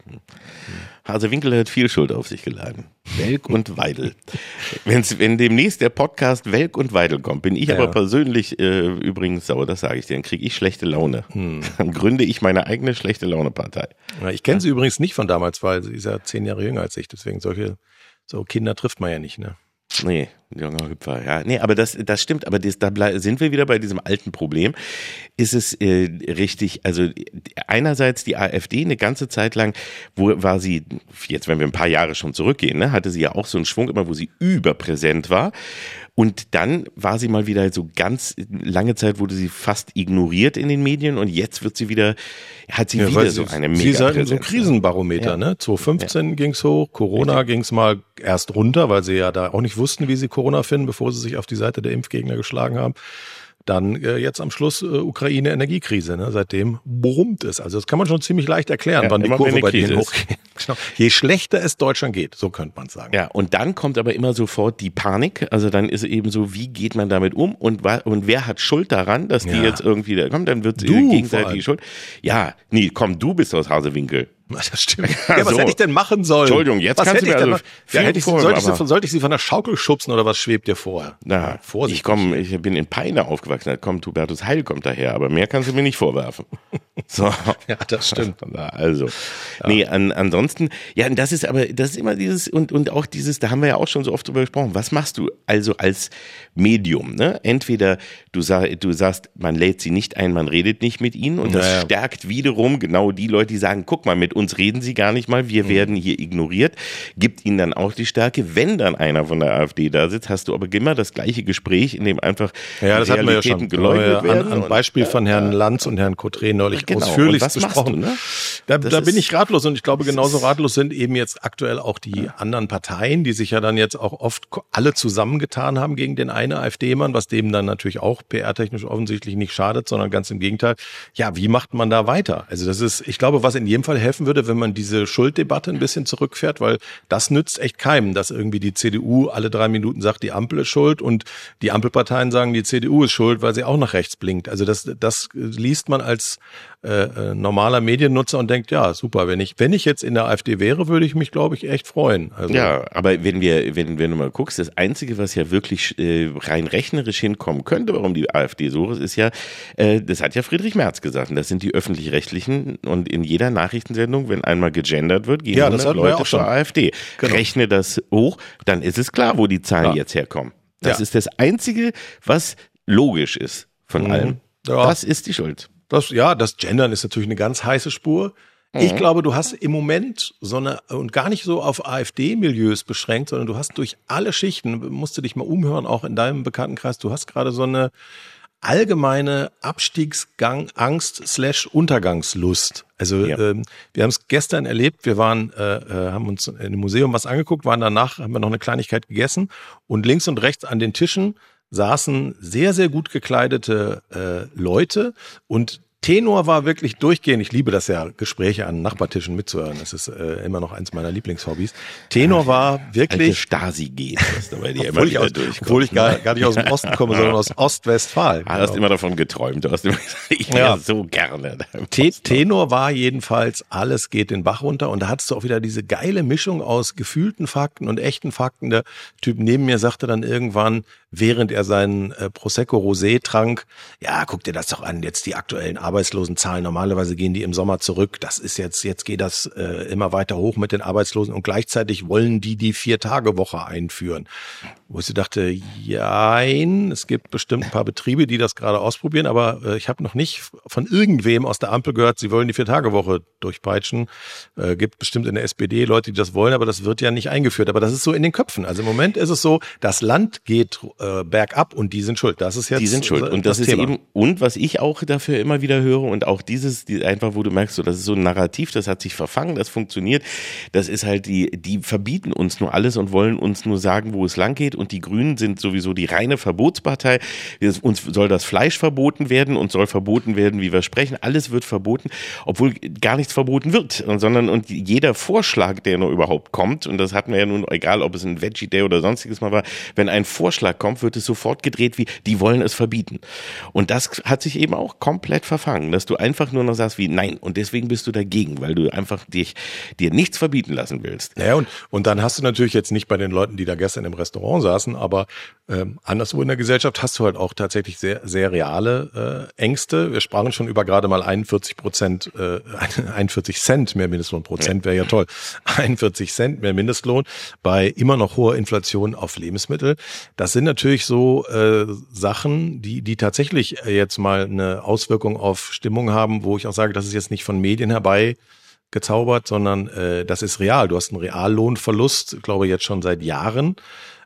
Harsewinkel hat viel Schuld auf sich geladen. Welk und Weidel. Wenn's, wenn demnächst der Podcast Welk und Weidel kommt, bin ich ja. aber persönlich äh, übrigens sauer, das sage ich dir, dann kriege ich schlechte Laune. Hm. Dann gründe ich meine eigene schlechte Laune-Partei. Ich kenne sie übrigens nicht von damals, weil sie ist ja zehn Jahre jünger als ich, deswegen solche so Kinder trifft man ja nicht, ne? Nee, junger Hüpfer, ja. Nee, aber das, das stimmt, aber das, da sind wir wieder bei diesem alten Problem. Ist es äh, richtig, also einerseits die AfD eine ganze Zeit lang, wo war sie, jetzt wenn wir ein paar Jahre schon zurückgehen, ne, hatte sie ja auch so einen Schwung immer, wo sie überpräsent war. Und dann war sie mal wieder so ganz lange Zeit wurde sie fast ignoriert in den Medien und jetzt wird sie wieder, hat sie ja, wieder so eine mega Sie ist halt so ein Krisenbarometer, ja. ne? 2015 ja. ging's hoch, Corona ja. ging's mal erst runter, weil sie ja da auch nicht wussten, wie sie Corona finden, bevor sie sich auf die Seite der Impfgegner geschlagen haben. Dann äh, jetzt am Schluss äh, Ukraine-Energiekrise. Ne? Seitdem brummt es. Also das kann man schon ziemlich leicht erklären, ja, wann die Kurve bei denen hochgeht. Genau. Je schlechter es Deutschland geht, so könnte man sagen. Ja, und dann kommt aber immer sofort die Panik. Also dann ist eben so, wie geht man damit um und, und wer hat Schuld daran, dass die ja. jetzt irgendwie da kommen, dann wird sie gegenseitig Schuld. Ja, nee, komm, du bist aus Hasewinkel. Das stimmt. Ja, was so. hätte ich denn machen sollen? Entschuldigung, jetzt was kannst du mir also ja, hätte ich, sollte, ich sie, sollte ich sie von der Schaukel schubsen oder was schwebt dir vor? Na, Vorsicht. Ich komme, ich bin in Peine aufgewachsen, da kommt Hubertus Heil kommt daher, aber mehr kannst du mir nicht vorwerfen. So. ja, das stimmt. Also, ja. nee, an, ansonsten, ja, das ist aber, das ist immer dieses, und, und auch dieses, da haben wir ja auch schon so oft drüber gesprochen, was machst du also als Medium, ne? Entweder du, sag, du sagst, man lädt sie nicht ein, man redet nicht mit ihnen und das naja. stärkt wiederum genau die Leute, die sagen, guck mal, mit uns reden sie gar nicht mal, wir mhm. werden hier ignoriert, gibt ihnen dann auch die Stärke. Wenn dann einer von der AfD da sitzt, hast du aber immer das gleiche Gespräch, in dem einfach ja, das hatten wir ja schon. geleugnet an, werden. An Beispiel von Herrn Lanz und Herrn Cotre neulich genau. ausführlich besprochen. Du, ne? Da, da bin ich ratlos und ich glaube, genauso ratlos sind eben jetzt aktuell auch die ja. anderen Parteien, die sich ja dann jetzt auch oft alle zusammengetan haben gegen den einen AfD-Mann, was dem dann natürlich auch PR-technisch offensichtlich nicht schadet, sondern ganz im Gegenteil. Ja, wie macht man da weiter? Also das ist, ich glaube, was in jedem Fall helfen würde, wenn man diese Schulddebatte ein bisschen zurückfährt, weil das nützt echt keinem, dass irgendwie die CDU alle drei Minuten sagt, die Ampel ist schuld und die Ampelparteien sagen, die CDU ist schuld, weil sie auch nach rechts blinkt. Also das, das liest man als äh, äh, normaler Mediennutzer und denkt, ja, super, wenn ich, wenn ich jetzt in der AfD wäre, würde ich mich, glaube ich, echt freuen. Also, ja, aber wenn wir, wenn, wenn du mal guckst, das Einzige, was ja wirklich äh, rein rechnerisch hinkommen könnte, warum die AfD so ist, ist ja, äh, das hat ja Friedrich Merz gesagt, und das sind die öffentlich-rechtlichen und in jeder Nachrichtensendung, wenn einmal gegendert wird, gehen ja, 100 Leute zur AfD. Genau. Rechne das hoch, dann ist es klar, wo die Zahlen ja. jetzt herkommen. Das ja. ist das Einzige, was logisch ist von mhm. allem. Ja. Das ist die Schuld. Das, ja, das Gendern ist natürlich eine ganz heiße Spur. Mhm. Ich glaube, du hast im Moment so eine, und gar nicht so auf AfD-Milieus beschränkt, sondern du hast durch alle Schichten, musst du dich mal umhören, auch in deinem Bekanntenkreis, du hast gerade so eine allgemeine Abstiegsgang, Angst slash Untergangslust. Also ja. ähm, wir haben es gestern erlebt, wir waren, äh, äh, haben uns in einem Museum was angeguckt, waren danach, haben wir noch eine Kleinigkeit gegessen und links und rechts an den Tischen saßen sehr, sehr gut gekleidete äh, Leute und Tenor war wirklich durchgehend. Ich liebe das ja, Gespräche an Nachbartischen mitzuhören. Das ist äh, immer noch eins meiner Lieblingshobbys. Tenor war wirklich. Stasi geht, was dabei dir immer wieder aus, Obwohl ich gar, gar nicht aus dem Osten komme, sondern aus Ostwestfalen. Du hast immer davon geträumt. Du hast immer gesagt, ich wäre ja. so gerne. Tenor war jedenfalls, alles geht den Bach runter. Und da hattest du auch wieder diese geile Mischung aus gefühlten Fakten und echten Fakten. Der Typ neben mir sagte dann irgendwann, während er seinen äh, Prosecco Rosé trank, ja, guck dir das doch an, jetzt die aktuellen Arbeitslosenzahlen, normalerweise gehen die im Sommer zurück, das ist jetzt, jetzt geht das äh, immer weiter hoch mit den Arbeitslosen. Und gleichzeitig wollen die die Vier-Tage-Woche einführen. Wo ich so dachte, jein, es gibt bestimmt ein paar Betriebe, die das gerade ausprobieren, aber äh, ich habe noch nicht von irgendwem aus der Ampel gehört, sie wollen die Vier-Tage-Woche durchpeitschen. Äh, gibt bestimmt in der SPD Leute, die das wollen, aber das wird ja nicht eingeführt. Aber das ist so in den Köpfen. Also im Moment ist es so, das Land geht äh, bergab und die sind schuld. Das ist jetzt Die sind schuld. Und das, das ist Thema. eben, und was ich auch dafür immer wieder höre und auch dieses, die, einfach, wo du merkst, so, das ist so ein Narrativ, das hat sich verfangen, das funktioniert. Das ist halt die, die verbieten uns nur alles und wollen uns nur sagen, wo es lang geht. Und die Grünen sind sowieso die reine Verbotspartei. Uns soll das Fleisch verboten werden und soll verboten werden, wie wir sprechen. Alles wird verboten, obwohl gar nichts verboten wird, sondern und jeder Vorschlag, der nur überhaupt kommt, und das hatten wir ja nun, egal ob es ein Veggie Day oder sonstiges mal war, wenn ein Vorschlag kommt, wird es sofort gedreht wie, die wollen es verbieten. Und das hat sich eben auch komplett verfangen, dass du einfach nur noch sagst wie, nein, und deswegen bist du dagegen, weil du einfach dich, dir nichts verbieten lassen willst. Ja, und, und dann hast du natürlich jetzt nicht bei den Leuten, die da gestern im Restaurant saßen, aber ähm, anderswo in der Gesellschaft hast du halt auch tatsächlich sehr, sehr reale äh, Ängste. Wir sprachen schon über gerade mal 41 Prozent, äh, 41 Cent mehr Mindestlohn. Prozent wäre ja toll. 41 Cent mehr Mindestlohn bei immer noch hoher Inflation auf Lebensmittel. Das sind natürlich so äh, Sachen, die, die tatsächlich jetzt mal eine Auswirkung auf Stimmung haben, wo ich auch sage, das ist jetzt nicht von Medien herbei gezaubert, sondern äh, das ist real. Du hast einen Reallohnverlust, glaube ich, jetzt schon seit Jahren.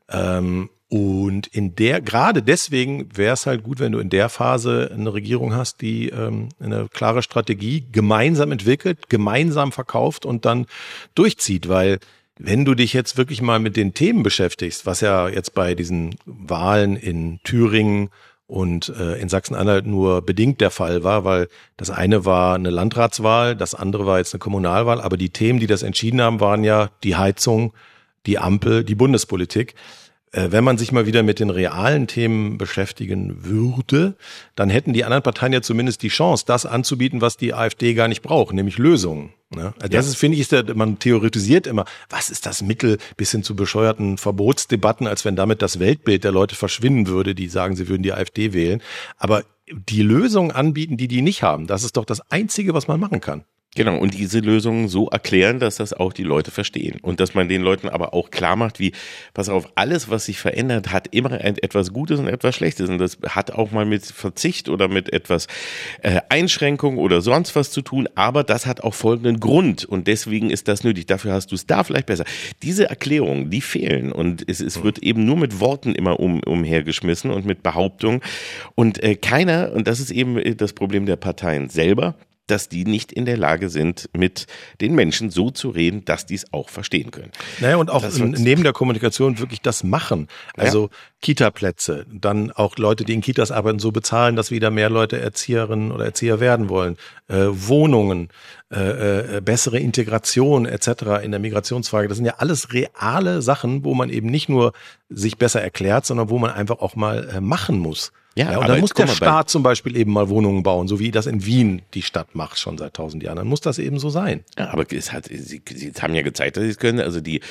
Ähm, und in der, gerade deswegen wäre es halt gut, wenn du in der Phase eine Regierung hast, die ähm, eine klare Strategie gemeinsam entwickelt, gemeinsam verkauft und dann durchzieht, weil wenn du dich jetzt wirklich mal mit den Themen beschäftigst, was ja jetzt bei diesen Wahlen in Thüringen und äh, in Sachsen-Anhalt nur bedingt der Fall war, weil das eine war eine Landratswahl, das andere war jetzt eine Kommunalwahl, aber die Themen, die das entschieden haben, waren ja die Heizung, die Ampel, die Bundespolitik. Äh, wenn man sich mal wieder mit den realen Themen beschäftigen würde, dann hätten die anderen Parteien ja zumindest die Chance, das anzubieten, was die AfD gar nicht braucht, nämlich Lösungen. Ne? Also das ist, finde ich, ist der, man theoretisiert immer, was ist das Mittel bis hin zu bescheuerten Verbotsdebatten, als wenn damit das Weltbild der Leute verschwinden würde, die sagen, sie würden die AfD wählen. Aber die Lösungen anbieten, die die nicht haben, das ist doch das Einzige, was man machen kann. Genau, und diese Lösungen so erklären, dass das auch die Leute verstehen. Und dass man den Leuten aber auch klar macht, wie, pass auf, alles, was sich verändert, hat immer etwas Gutes und etwas Schlechtes. Und das hat auch mal mit Verzicht oder mit etwas äh, Einschränkung oder sonst was zu tun. Aber das hat auch folgenden Grund. Und deswegen ist das nötig. Dafür hast du es da vielleicht besser. Diese Erklärungen, die fehlen. Und es, es wird eben nur mit Worten immer um, umhergeschmissen und mit Behauptungen. Und äh, keiner, und das ist eben das Problem der Parteien selber, dass die nicht in der Lage sind, mit den Menschen so zu reden, dass die es auch verstehen können. Naja, und auch neben der Kommunikation wirklich das machen. Also ja. Kita-Plätze, dann auch Leute, die in Kitas arbeiten, so bezahlen, dass wieder mehr Leute Erzieherinnen oder Erzieher werden wollen. Äh, Wohnungen, äh, äh, bessere Integration etc. in der Migrationsfrage. Das sind ja alles reale Sachen, wo man eben nicht nur sich besser erklärt, sondern wo man einfach auch mal äh, machen muss. Ja, ja und dann muss der Staat zum Beispiel eben mal Wohnungen bauen, so wie das in Wien die Stadt macht schon seit tausend Jahren. Dann muss das eben so sein. Ja, aber es hat, sie, sie haben ja gezeigt, dass sie es können. Also die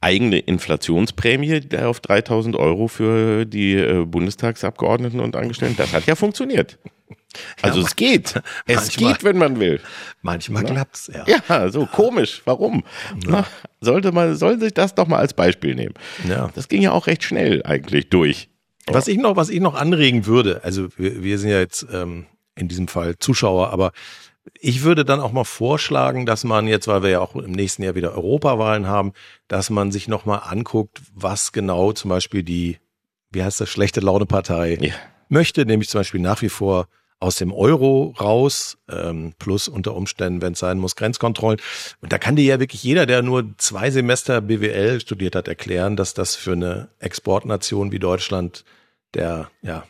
eigene Inflationsprämie auf 3000 Euro für die äh, Bundestagsabgeordneten und Angestellten, das hat ja funktioniert. Also ja, es geht. Es manchmal, geht, wenn man will. Manchmal klappt's, ja. Ja, so komisch. Warum? Na, sollte man, soll sich das doch mal als Beispiel nehmen. Ja. Das ging ja auch recht schnell eigentlich durch. Was ich noch, was ich noch anregen würde, also wir, wir sind ja jetzt ähm, in diesem Fall Zuschauer, aber ich würde dann auch mal vorschlagen, dass man jetzt, weil wir ja auch im nächsten Jahr wieder Europawahlen haben, dass man sich noch mal anguckt, was genau zum Beispiel die, wie heißt das, schlechte Laune Partei ja. möchte, nämlich zum Beispiel nach wie vor aus dem Euro raus, ähm, plus unter Umständen, wenn es sein muss, Grenzkontrollen. Und da kann dir ja wirklich jeder, der nur zwei Semester BWL studiert hat, erklären, dass das für eine Exportnation wie Deutschland der, ja,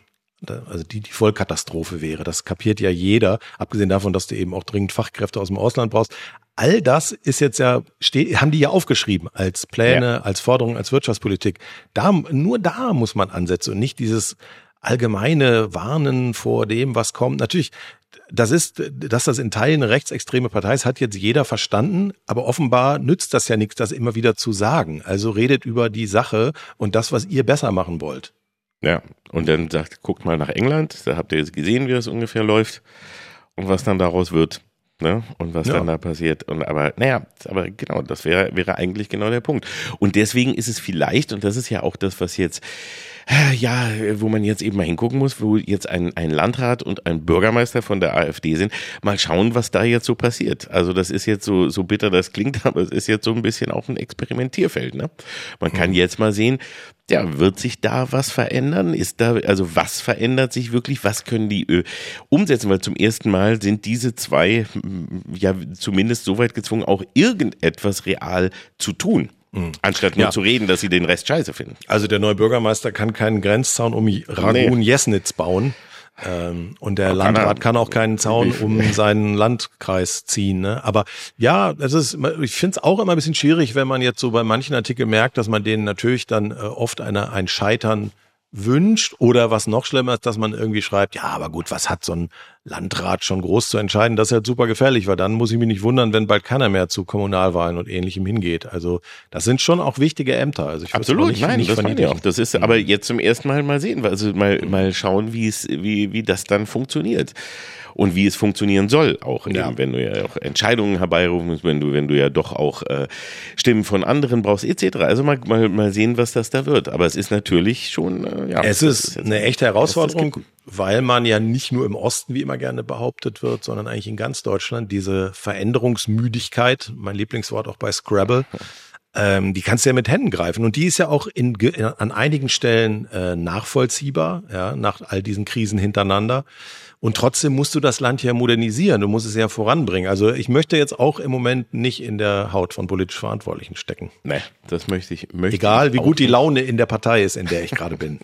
also die, die Vollkatastrophe wäre. Das kapiert ja jeder, abgesehen davon, dass du eben auch dringend Fachkräfte aus dem Ausland brauchst. All das ist jetzt ja, steht, haben die ja aufgeschrieben als Pläne, ja. als Forderungen, als Wirtschaftspolitik. Da, nur da muss man ansetzen und nicht dieses allgemeine Warnen vor dem, was kommt. Natürlich, das ist, dass das in Teilen eine rechtsextreme Partei ist, hat jetzt jeder verstanden, aber offenbar nützt das ja nichts, das immer wieder zu sagen. Also redet über die Sache und das, was ihr besser machen wollt. Ja, und dann sagt, guckt mal nach England, da habt ihr jetzt gesehen, wie das ungefähr läuft und was dann daraus wird. Ne? Und was ja. dann da passiert. Und aber, naja, aber genau, das wäre, wäre eigentlich genau der Punkt. Und deswegen ist es vielleicht, und das ist ja auch das, was jetzt ja, wo man jetzt eben mal hingucken muss, wo jetzt ein, ein Landrat und ein Bürgermeister von der AfD sind, mal schauen, was da jetzt so passiert. Also das ist jetzt so, so bitter das klingt, aber es ist jetzt so ein bisschen auch ein Experimentierfeld. Ne? Man kann mhm. jetzt mal sehen, ja, wird sich da was verändern? Ist da, also was verändert sich wirklich? Was können die äh, umsetzen? Weil zum ersten Mal sind diese zwei ja zumindest so weit gezwungen, auch irgendetwas real zu tun. Mhm. Anstatt nur ja. zu reden, dass sie den Rest scheiße finden. Also der neue Bürgermeister kann keinen Grenzzaun um Ragun nee. Jesnitz bauen. Ähm, und der Aber Landrat kann, kann auch keinen Zaun um seinen Landkreis ziehen. Ne? Aber ja, das ist, ich finde es auch immer ein bisschen schwierig, wenn man jetzt so bei manchen Artikeln merkt, dass man denen natürlich dann äh, oft eine, ein Scheitern wünscht oder was noch schlimmer ist, dass man irgendwie schreibt, ja, aber gut, was hat so ein Landrat schon groß zu entscheiden? Das ist halt super gefährlich, weil dann muss ich mich nicht wundern, wenn bald keiner mehr zu Kommunalwahlen und ähnlichem hingeht. Also das sind schon auch wichtige Ämter. Also ich Absolut, nicht, nein, nicht das meine ich auch. Das ist aber jetzt zum ersten Mal mal sehen, also mal, mal schauen, wie es, wie, wie das dann funktioniert und wie es funktionieren soll, auch ja. eben, wenn du ja auch Entscheidungen herbeirufen musst, wenn du, wenn du ja doch auch äh, Stimmen von anderen brauchst, etc. Also mal, mal, mal sehen, was das da wird. Aber es ist natürlich schon, äh, ja. Es ist, ist eine echte Herausforderung, weil man ja nicht nur im Osten, wie immer gerne behauptet wird, sondern eigentlich in ganz Deutschland diese Veränderungsmüdigkeit, mein Lieblingswort auch bei Scrabble, ähm, die kannst du ja mit Händen greifen. Und die ist ja auch in, in an einigen Stellen äh, nachvollziehbar, ja, nach all diesen Krisen hintereinander. Und trotzdem musst du das Land ja modernisieren, du musst es ja voranbringen. Also ich möchte jetzt auch im Moment nicht in der Haut von politisch Verantwortlichen stecken. Nee, das möchte ich. Möchte Egal, wie gut die Laune in der Partei ist, in der ich gerade bin.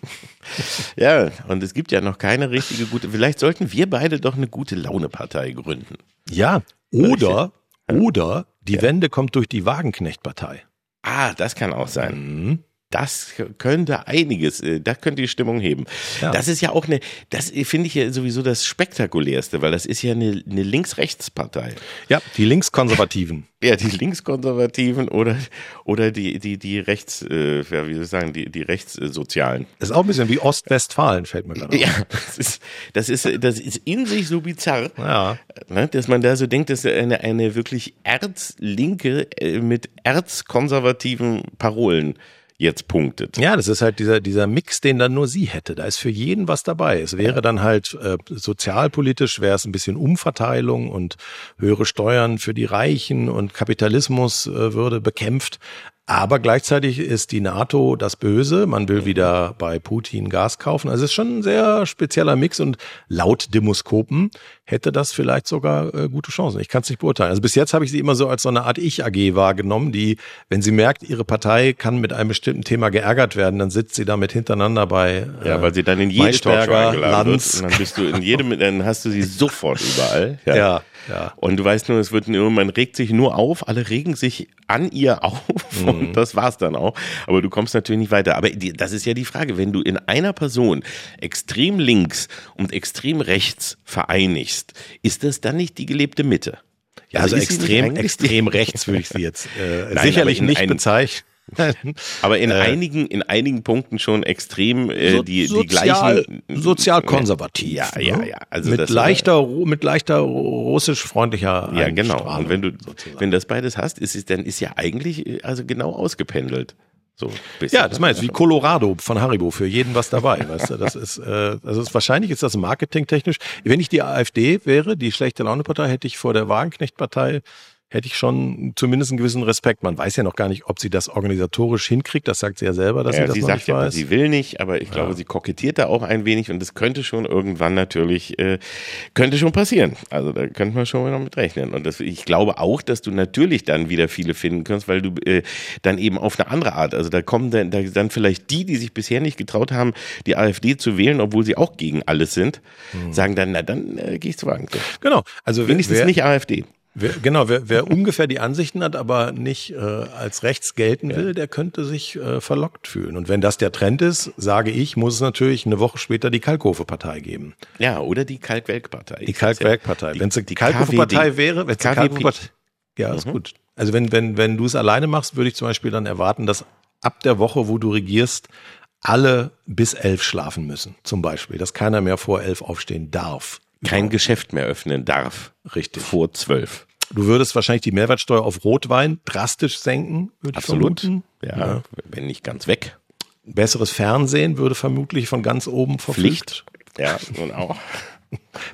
ja, und es gibt ja noch keine richtige gute, vielleicht sollten wir beide doch eine gute Laune-Partei gründen. Ja, oder, oder die ja. Wende kommt durch die Wagenknecht-Partei. Ah, das kann auch sein. Mhm. Das könnte einiges, äh, da könnte die Stimmung heben. Ja. Das ist ja auch eine, das finde ich ja sowieso das Spektakulärste, weil das ist ja eine, eine Links-Rechts-Partei. Ja, die Linkskonservativen. Ja, die Linkskonservativen oder, oder die, die, die Rechts, äh, ja, wie soll ich sagen, die, die Rechtssozialen. Das ist auch ein bisschen wie Ostwestfalen, fällt mir gerade auf. Ja, das ist, das ist, das ist in sich so bizarr, ja. ne, dass man da so denkt, dass eine, eine wirklich erzlinke äh, mit erzkonservativen Parolen jetzt punktet. Ja, das ist halt dieser, dieser Mix, den dann nur sie hätte. Da ist für jeden was dabei. Es wäre dann halt äh, sozialpolitisch, wäre es ein bisschen Umverteilung und höhere Steuern für die Reichen und Kapitalismus äh, würde bekämpft. Aber gleichzeitig ist die NATO das Böse. Man will wieder bei Putin Gas kaufen. Also es ist schon ein sehr spezieller Mix und laut Demoskopen hätte das vielleicht sogar äh, gute Chancen. Ich kann es nicht beurteilen. Also bis jetzt habe ich sie immer so als so eine Art Ich-AG wahrgenommen, die, wenn sie merkt, ihre Partei kann mit einem bestimmten Thema geärgert werden, dann sitzt sie damit hintereinander bei äh, Ja, weil sie dann in jede Talkshow eingeladen wird und dann bist du in jedem, dann hast du sie sofort überall. Ja. ja. Ja. Und du weißt nur, es wird nur, man regt sich nur auf, alle regen sich an ihr auf mhm. und das war's dann auch. Aber du kommst natürlich nicht weiter. Aber die, das ist ja die Frage, wenn du in einer Person extrem links und extrem rechts vereinigst, ist das dann nicht die gelebte Mitte? Ja, also, also extrem, extrem rechts würde ich sie jetzt äh, Nein, sicherlich nicht bezeichnen. Aber in äh, einigen, in einigen Punkten schon extrem äh, so, die, die gleichen. Sozial konservativ. Ja, ja, ne? ja. Also mit leichter, mit leichter russisch freundlicher. Ja, genau. Und wenn du, sozusagen. wenn das beides hast, ist es, dann ist ja eigentlich äh, also genau ausgependelt. So ja, das meinst du, wie Colorado von Haribo, für jeden was dabei. Weißt du, das ist, äh, also ist, wahrscheinlich ist das marketingtechnisch. Wenn ich die AfD wäre, die schlechte Laune-Partei, hätte ich vor der Wagenknecht-Partei hätte ich schon zumindest einen gewissen Respekt. Man weiß ja noch gar nicht, ob sie das organisatorisch hinkriegt. Das sagt sie ja selber, dass ja, sie das sie sagt nicht ja, weiß. Sie will nicht, aber ich ja. glaube, sie kokettiert da auch ein wenig und es könnte schon irgendwann natürlich, äh, könnte schon passieren. Also da könnte man schon noch mit rechnen. Und das, ich glaube auch, dass du natürlich dann wieder viele finden kannst, weil du äh, dann eben auf eine andere Art, also da kommen dann, da, dann vielleicht die, die sich bisher nicht getraut haben, die AfD zu wählen, obwohl sie auch gegen alles sind, hm. sagen dann, na dann äh, gehe ich zu Wagen. Genau. Also wenigstens wer, nicht AfD. Wer, genau, wer, wer ungefähr die Ansichten hat, aber nicht äh, als rechts gelten will, ja. der könnte sich äh, verlockt fühlen. Und wenn das der Trend ist, sage ich, muss es natürlich eine Woche später die Kalkofe-Partei geben. Ja, oder die Kalkwelk-Partei. Die Kalkwelk-Partei. Wenn es die, die Kalkofe-Partei wäre, wenn es die Kalkofe-Partei, ja, ist mhm. gut. Also wenn, wenn, wenn du es alleine machst, würde ich zum Beispiel dann erwarten, dass ab der Woche, wo du regierst, alle bis elf schlafen müssen. Zum Beispiel, dass keiner mehr vor elf aufstehen darf kein genau. Geschäft mehr öffnen darf. Richtig. Vor zwölf. Du würdest wahrscheinlich die Mehrwertsteuer auf Rotwein drastisch senken, würde ich Absolut. vermuten. Ja, ja, wenn nicht ganz weg. Besseres Fernsehen würde vermutlich von ganz oben verpflichtet. Pflicht. Ja, nun auch.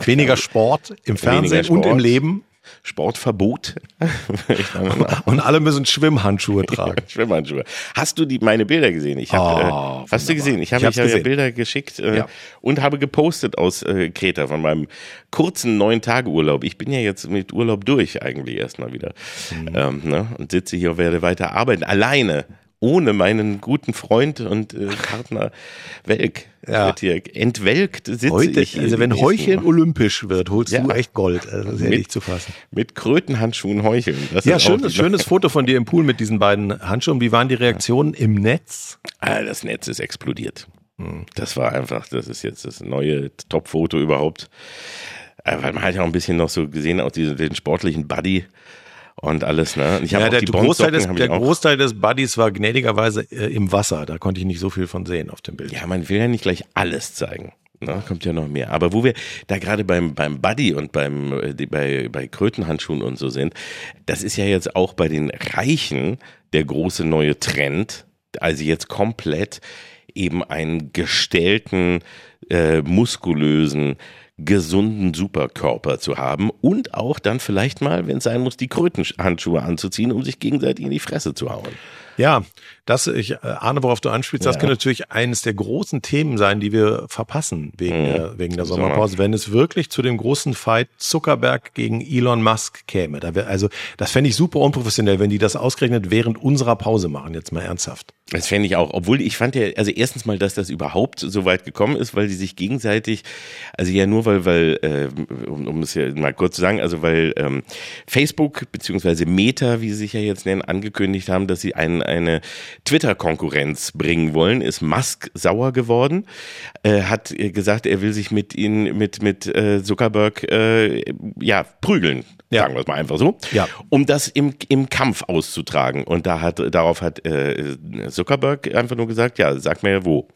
Weniger Sport im Fernsehen Sport. und im Leben. Sportverbot. und alle müssen Schwimmhandschuhe tragen. Schwimmhandschuhe. Hast du die meine Bilder gesehen? Ich hab, oh, äh, hast wunderbar. du gesehen? Ich habe hab ja Bilder geschickt äh, ja. und habe gepostet aus äh, Kreta von meinem kurzen neun Tage Urlaub. Ich bin ja jetzt mit Urlaub durch eigentlich erstmal wieder mhm. ähm, ne? und sitze hier und werde weiter arbeiten alleine ohne meinen guten Freund und äh, Partner Welk. Ja. Hier entwelkt sitze Heute, ich. Also wenn Heucheln olympisch wird, holst ja. du echt Gold. Also das ist ja nicht zu fassen. Mit Krötenhandschuhen heucheln. Das ja, schönes, schönes Foto von dir im Pool mit diesen beiden Handschuhen. Wie waren die Reaktionen im Netz? Ah, das Netz ist explodiert. Hm. Das war einfach, das ist jetzt das neue Top-Foto überhaupt. Äh, weil man hat ja auch ein bisschen noch so gesehen, auch diesen, den sportlichen Buddy und alles. Ne? Ich ja, der, Großteil des, der Großteil des Buddies war gnädigerweise äh, im Wasser. Da konnte ich nicht so viel von sehen auf dem Bild. Ja, man will ja nicht gleich alles zeigen. Ne? Kommt ja noch mehr. Aber wo wir da gerade beim, beim Buddy und beim, äh, bei, bei Krötenhandschuhen und so sind, das ist ja jetzt auch bei den Reichen der große neue Trend. Also jetzt komplett eben einen gestellten, äh, muskulösen, gesunden Superkörper zu haben und auch dann vielleicht mal, wenn es sein muss, die Krötenhandschuhe anzuziehen, um sich gegenseitig in die Fresse zu hauen. Ja, das, ich äh, ahne, worauf du anspielst, das ja. könnte natürlich eines der großen Themen sein, die wir verpassen wegen, mhm. der, wegen der Sommerpause, wenn es wirklich zu dem großen Fight Zuckerberg gegen Elon Musk käme. Da wär, also, das fände ich super unprofessionell, wenn die das ausgerechnet während unserer Pause machen, jetzt mal ernsthaft. Das fände ich auch, obwohl ich fand ja, also erstens mal, dass das überhaupt so weit gekommen ist, weil die sich gegenseitig, also ja nur weil, weil, äh, um, um es ja mal kurz zu sagen, also weil ähm, Facebook beziehungsweise Meta, wie sie sich ja jetzt nennen, angekündigt haben, dass sie ein, eine Twitter-Konkurrenz bringen wollen, ist Musk sauer geworden, äh, hat gesagt, er will sich mit ihnen, mit, mit äh, Zuckerberg äh, ja, prügeln. Ja. Sagen wir es mal einfach so. Ja. Um das im, im Kampf auszutragen. Und da hat, darauf hat äh, Zuckerberg einfach nur gesagt, ja, sag mir wo.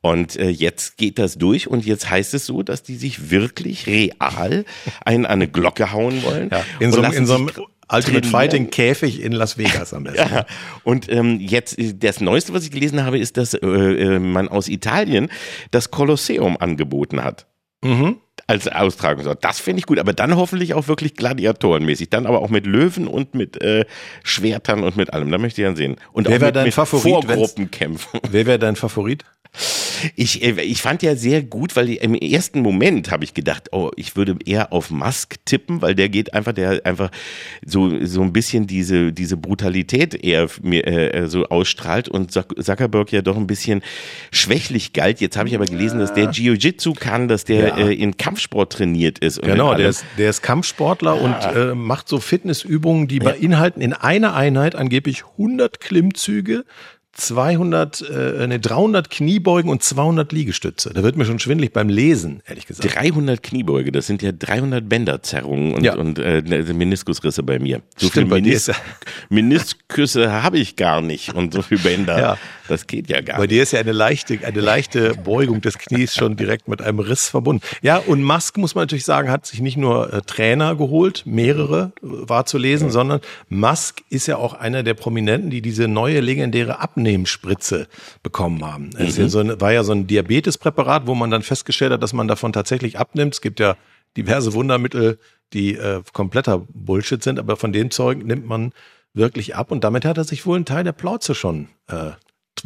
Und äh, jetzt geht das durch und jetzt heißt es so, dass die sich wirklich real einen an eine Glocke hauen wollen. Ja, in so, in so einem Ultimate Fighting Käfig in Las Vegas am besten. ja. Und ähm, jetzt das Neueste, was ich gelesen habe, ist, dass äh, äh, man aus Italien das Kolosseum angeboten hat. Mhm. Als Austragungsort. Das finde ich gut, aber dann hoffentlich auch wirklich gladiatorenmäßig. Dann aber auch mit Löwen und mit äh, Schwertern und mit allem. Da möchte ich dann sehen. Und wer wäre dein mit Favorit? Vorgruppenkämpfen. Wer wäre dein Favorit? Ich, äh, ich fand ja sehr gut, weil im ersten Moment habe ich gedacht, oh, ich würde eher auf Musk tippen, weil der geht einfach, der einfach so, so ein bisschen diese, diese Brutalität eher mir, äh, so ausstrahlt und Zuckerberg ja doch ein bisschen schwächlich galt. Jetzt habe ich aber gelesen, dass der Jiu-Jitsu kann, dass der ja. äh, in Kampfsport trainiert ist. genau, der ist, der ist Kampfsportler ja. und äh, macht so Fitnessübungen, die beinhalten in einer Einheit angeblich 100 Klimmzüge, 200, äh, ne, 300 Kniebeugen und 200 Liegestütze. Da wird mir schon schwindlig beim Lesen, ehrlich gesagt. 300 Kniebeuge, das sind ja 300 Bänderzerrungen und, ja. und äh, Meniskusrisse bei mir. So Stimmt, viele Menis Meniskusse habe ich gar nicht und so viele Bänder. Ja. Das geht ja gar Bei nicht. Bei dir ist ja eine leichte, eine leichte Beugung des Knies schon direkt mit einem Riss verbunden. Ja, und Musk, muss man natürlich sagen, hat sich nicht nur äh, Trainer geholt, mehrere äh, war zu lesen, ja. sondern Musk ist ja auch einer der Prominenten, die diese neue legendäre Abnehmspritze bekommen haben. Es mhm. ja so ein, war ja so ein Diabetespräparat, wo man dann festgestellt hat, dass man davon tatsächlich abnimmt. Es gibt ja diverse Wundermittel, die äh, kompletter Bullshit sind, aber von dem Zeug nimmt man wirklich ab und damit hat er sich wohl einen Teil der Plauze schon äh,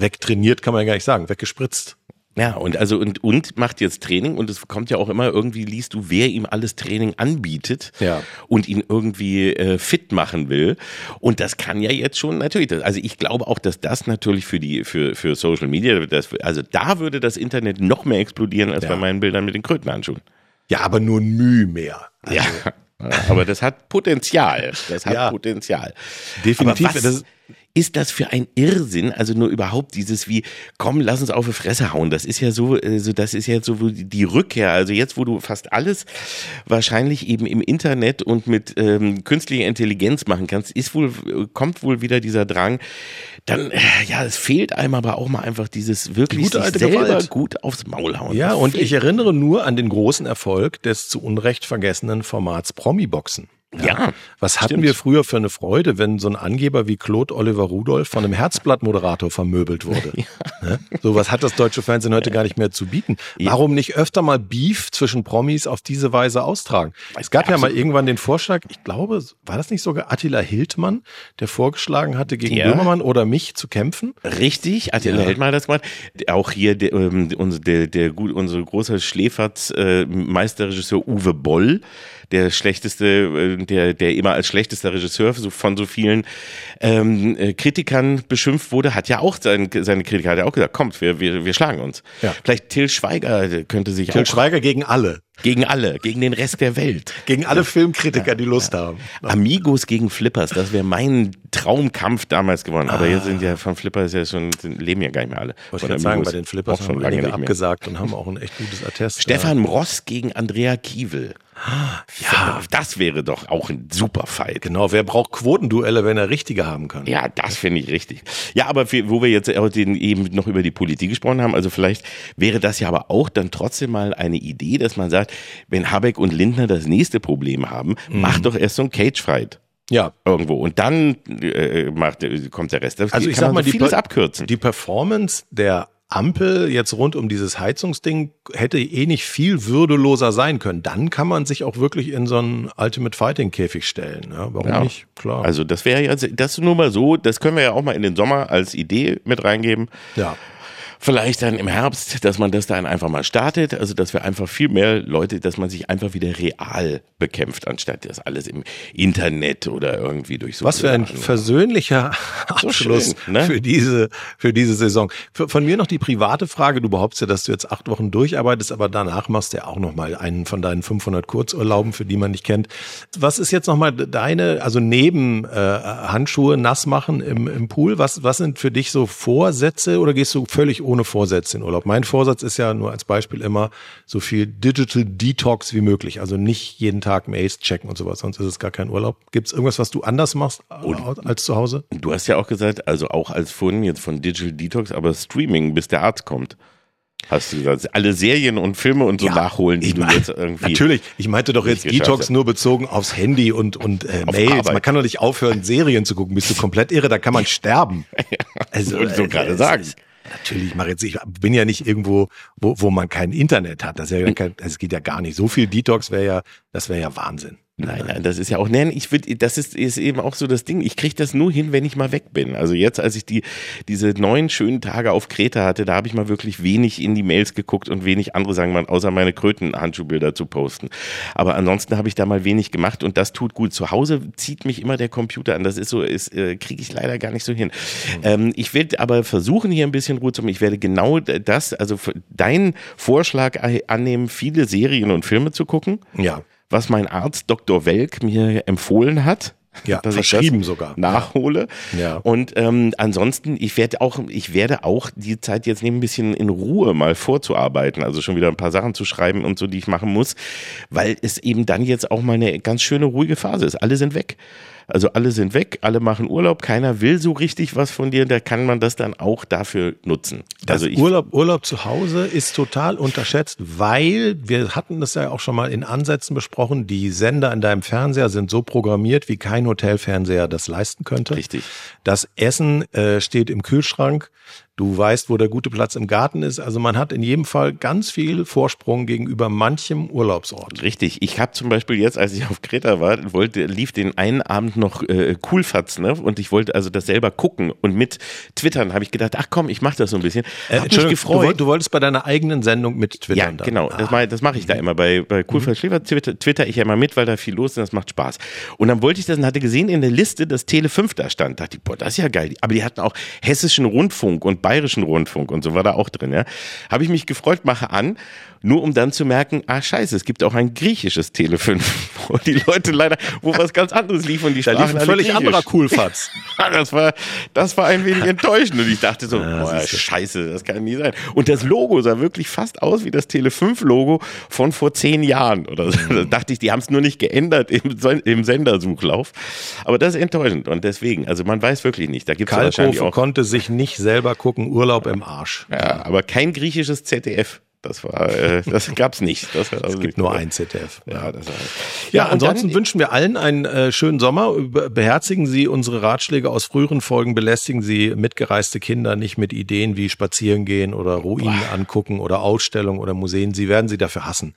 wegtrainiert, kann man ja gar nicht sagen, weggespritzt. Ja, und also und, und macht jetzt Training und es kommt ja auch immer irgendwie, liest du, wer ihm alles Training anbietet ja. und ihn irgendwie äh, fit machen will. Und das kann ja jetzt schon natürlich, das, also ich glaube auch, dass das natürlich für die, für, für Social Media, das, also da würde das Internet noch mehr explodieren als ja. bei meinen Bildern mit den Krötenhandschuhen. Ja, aber nur ein Mühe mehr. Also, ja. Aber das hat Potenzial. Das hat ja, Potenzial. Definitiv. Was, ist das für ein Irrsinn? Also nur überhaupt dieses wie, komm, lass uns auf die Fresse hauen. Das ist ja so, also das ist ja so die Rückkehr. Also jetzt, wo du fast alles wahrscheinlich eben im Internet und mit ähm, künstlicher Intelligenz machen kannst, ist wohl, kommt wohl wieder dieser Drang. Dann, äh, ja, es fehlt einem aber auch mal einfach dieses wirklich die sich selber Gewalt. gut aufs Maul hauen. Ja, und ich erinnere nur an den großen Erfolg des zu Unrecht vergessenen Formats Promi-Boxen. Ja. ja. Was hatten stimmt. wir früher für eine Freude, wenn so ein Angeber wie Claude Oliver Rudolph von einem Herzblatt-Moderator vermöbelt wurde? Ja. Ne? So was hat das deutsche Fernsehen heute gar nicht mehr zu bieten. Warum nicht öfter mal Beef zwischen Promis auf diese Weise austragen? Es gab ja, ja mal irgendwann den Vorschlag, ich glaube, war das nicht sogar Attila Hildmann, der vorgeschlagen hatte, gegen der? Böhmermann oder mich zu kämpfen? Richtig, Attila ja. Hildmann hat das gemacht. Auch hier der, ähm, unser, der, der, gut, unser großer Schläferz, äh, Meisterregisseur Uwe Boll, der schlechteste, äh, der, der immer als schlechtester Regisseur von so vielen ähm, äh, Kritikern beschimpft wurde, hat ja auch sein, seine Kritiker hat ja auch gesagt, kommt, wir, wir, wir schlagen uns. Ja. Vielleicht Till Schweiger könnte sich Till auch. Till Schweiger gegen alle. Gegen alle, gegen den Rest der Welt. Gegen alle Filmkritiker, die Lust haben. Amigos gegen Flippers, das wäre mein Traumkampf damals geworden. Aber ah. jetzt sind ja von Flippers ja schon, leben ja gar nicht mehr alle. Was ich sagen, bei den Flippers haben schon einige abgesagt und haben auch ein echt gutes Attest. Stefan Ross gegen Andrea Kiewel. Ja, das wäre doch auch ein super Fight. Genau, wer braucht Quotenduelle, wenn er richtige haben kann? Ja, das finde ich richtig. Ja, aber für, wo wir jetzt eben noch über die Politik gesprochen haben, also vielleicht wäre das ja aber auch dann trotzdem mal eine Idee, dass man sagt, wenn Habeck und Lindner das nächste Problem haben, mhm. mach doch erst so ein Cage-Fight. Ja. Irgendwo. Und dann äh, macht, kommt der Rest. Das also ich sag mal, so vieles abkürzen. Die Performance der Ampel jetzt rund um dieses Heizungsding hätte eh nicht viel würdeloser sein können. Dann kann man sich auch wirklich in so einen Ultimate Fighting Käfig stellen. Ja, warum ja. nicht? Klar. Also das wäre ja, das nur mal so, das können wir ja auch mal in den Sommer als Idee mit reingeben. Ja vielleicht dann im Herbst, dass man das dann einfach mal startet, also dass wir einfach viel mehr Leute, dass man sich einfach wieder real bekämpft, anstatt das alles im Internet oder irgendwie durch so. Was für ein versöhnlicher Abschluss so schön, ne? für diese für diese Saison. Von mir noch die private Frage: Du behauptest ja, dass du jetzt acht Wochen durcharbeitest, aber danach machst du ja auch noch mal einen von deinen 500 Kurzurlauben, für die man nicht kennt. Was ist jetzt noch mal deine, also neben äh, Handschuhe nass machen im, im Pool? Was was sind für dich so Vorsätze oder gehst du völlig ohne Vorsätze in Urlaub. Mein Vorsatz ist ja nur als Beispiel immer so viel Digital Detox wie möglich. Also nicht jeden Tag Mails checken und sowas, sonst ist es gar kein Urlaub. Gibt es irgendwas, was du anders machst und als zu Hause? Du hast ja auch gesagt, also auch als vorhin jetzt von Digital Detox, aber Streaming, bis der Arzt kommt. Hast du gesagt, alle Serien und Filme und so ja, nachholen, die du jetzt irgendwie. Natürlich, ich meinte doch jetzt Detox nur bezogen aufs Handy und, und äh, Mails. Arbeit. Man kann doch nicht aufhören, Serien zu gucken. Bist du komplett irre, da kann man sterben. Also, ja, so äh, gerade sagen. Natürlich, ich mache jetzt, ich bin ja nicht irgendwo, wo, wo man kein Internet hat. Das, ist ja kein, das geht ja gar nicht. So viel Detox wäre ja, das wäre ja Wahnsinn. Nein, nein, das ist ja auch, nein, ich würde, das ist, ist eben auch so das Ding. Ich kriege das nur hin, wenn ich mal weg bin. Also jetzt, als ich die, diese neun schönen Tage auf Kreta hatte, da habe ich mal wirklich wenig in die Mails geguckt und wenig andere sagen wir, außer meine Krötenhandschuhbilder zu posten. Aber ansonsten habe ich da mal wenig gemacht und das tut gut. Zu Hause zieht mich immer der Computer an. Das ist so, ist, äh, kriege ich leider gar nicht so hin. Mhm. Ähm, ich werde aber versuchen, hier ein bisschen Ruhe zu haben. Ich werde genau das, also deinen Vorschlag annehmen, viele Serien und Filme zu gucken. Ja was mein Arzt Dr. Welk mir empfohlen hat. Ja, dass verschrieben ich das sogar. Nachhole. Ja. Und ähm, ansonsten, ich werde auch, ich werde auch die Zeit jetzt nehmen, ein bisschen in Ruhe mal vorzuarbeiten, also schon wieder ein paar Sachen zu schreiben und so, die ich machen muss, weil es eben dann jetzt auch mal eine ganz schöne ruhige Phase ist. Alle sind weg. Also alle sind weg, alle machen Urlaub, keiner will so richtig was von dir, da kann man das dann auch dafür nutzen. Das also Urlaub, Urlaub zu Hause ist total unterschätzt, weil wir hatten das ja auch schon mal in Ansätzen besprochen, die Sender in deinem Fernseher sind so programmiert, wie kein Hotelfernseher das leisten könnte. Richtig. Das Essen äh, steht im Kühlschrank. Du weißt, wo der gute Platz im Garten ist. Also man hat in jedem Fall ganz viel Vorsprung gegenüber manchem Urlaubsort. Richtig. Ich habe zum Beispiel jetzt, als ich auf Kreta war, wollte, lief den einen Abend noch äh, Coolfatz, ne? Und ich wollte also das selber gucken und mit Twittern habe ich gedacht, ach komm, ich mache das so ein bisschen. Äh, hab mich gefreut. Du, wolltest bei deiner eigenen Sendung mit Twittern. Ja, genau. Ah. Das mache das mach ich da immer. Bei, bei Coolfatz mhm. Twitter, twitter ich ja immer mit, weil da viel los ist und das macht Spaß. Und dann wollte ich das und hatte gesehen in der Liste, dass Tele 5 da stand. Da dachte ich, boah, das ist ja geil. Aber die hatten auch hessischen Rundfunk und bayerischen Rundfunk und so war da auch drin, ja. Habe ich mich gefreut, mache an nur um dann zu merken, ah scheiße, es gibt auch ein griechisches Tele 5, wo die Leute leider, wo was ganz anderes lief und die da lief ein völlig anderer Coolfatz. das war, das war ein wenig enttäuschend und ich dachte so, ja, boah, scheiße, das kann nie sein. Und das Logo sah wirklich fast aus wie das Tele 5 Logo von vor zehn Jahren oder so. Da dachte ich, die haben es nur nicht geändert im, im Sendersuchlauf. Aber das ist enttäuschend und deswegen, also man weiß wirklich nicht. Da gibt's wahrscheinlich auch konnte sich nicht selber gucken, Urlaub im Arsch. Ja, aber kein griechisches ZDF. Das war, äh, das gab's nicht. Das also es gibt nur ein ZDF. Ja, das heißt. ja, ja ansonsten dann, wünschen wir allen einen äh, schönen Sommer. Beherzigen Sie unsere Ratschläge aus früheren Folgen. Belästigen Sie mitgereiste Kinder nicht mit Ideen wie spazieren gehen oder Ruinen Boah. angucken oder Ausstellungen oder Museen. Sie werden sie dafür hassen.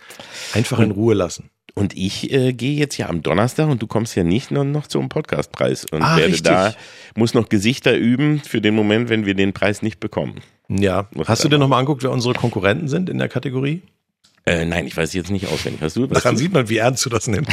Einfach in Ruhe lassen. Und ich äh, gehe jetzt ja am Donnerstag und du kommst ja nicht nur noch zum Podcastpreis und ah, werde richtig. da muss noch Gesichter üben für den Moment, wenn wir den Preis nicht bekommen. Ja. Muss Hast du dir nochmal anguckt, wer unsere Konkurrenten sind in der Kategorie? Äh, nein, ich weiß jetzt nicht auswendig. Hast du? Was Daran du? sieht man, wie ernst du das nimmst.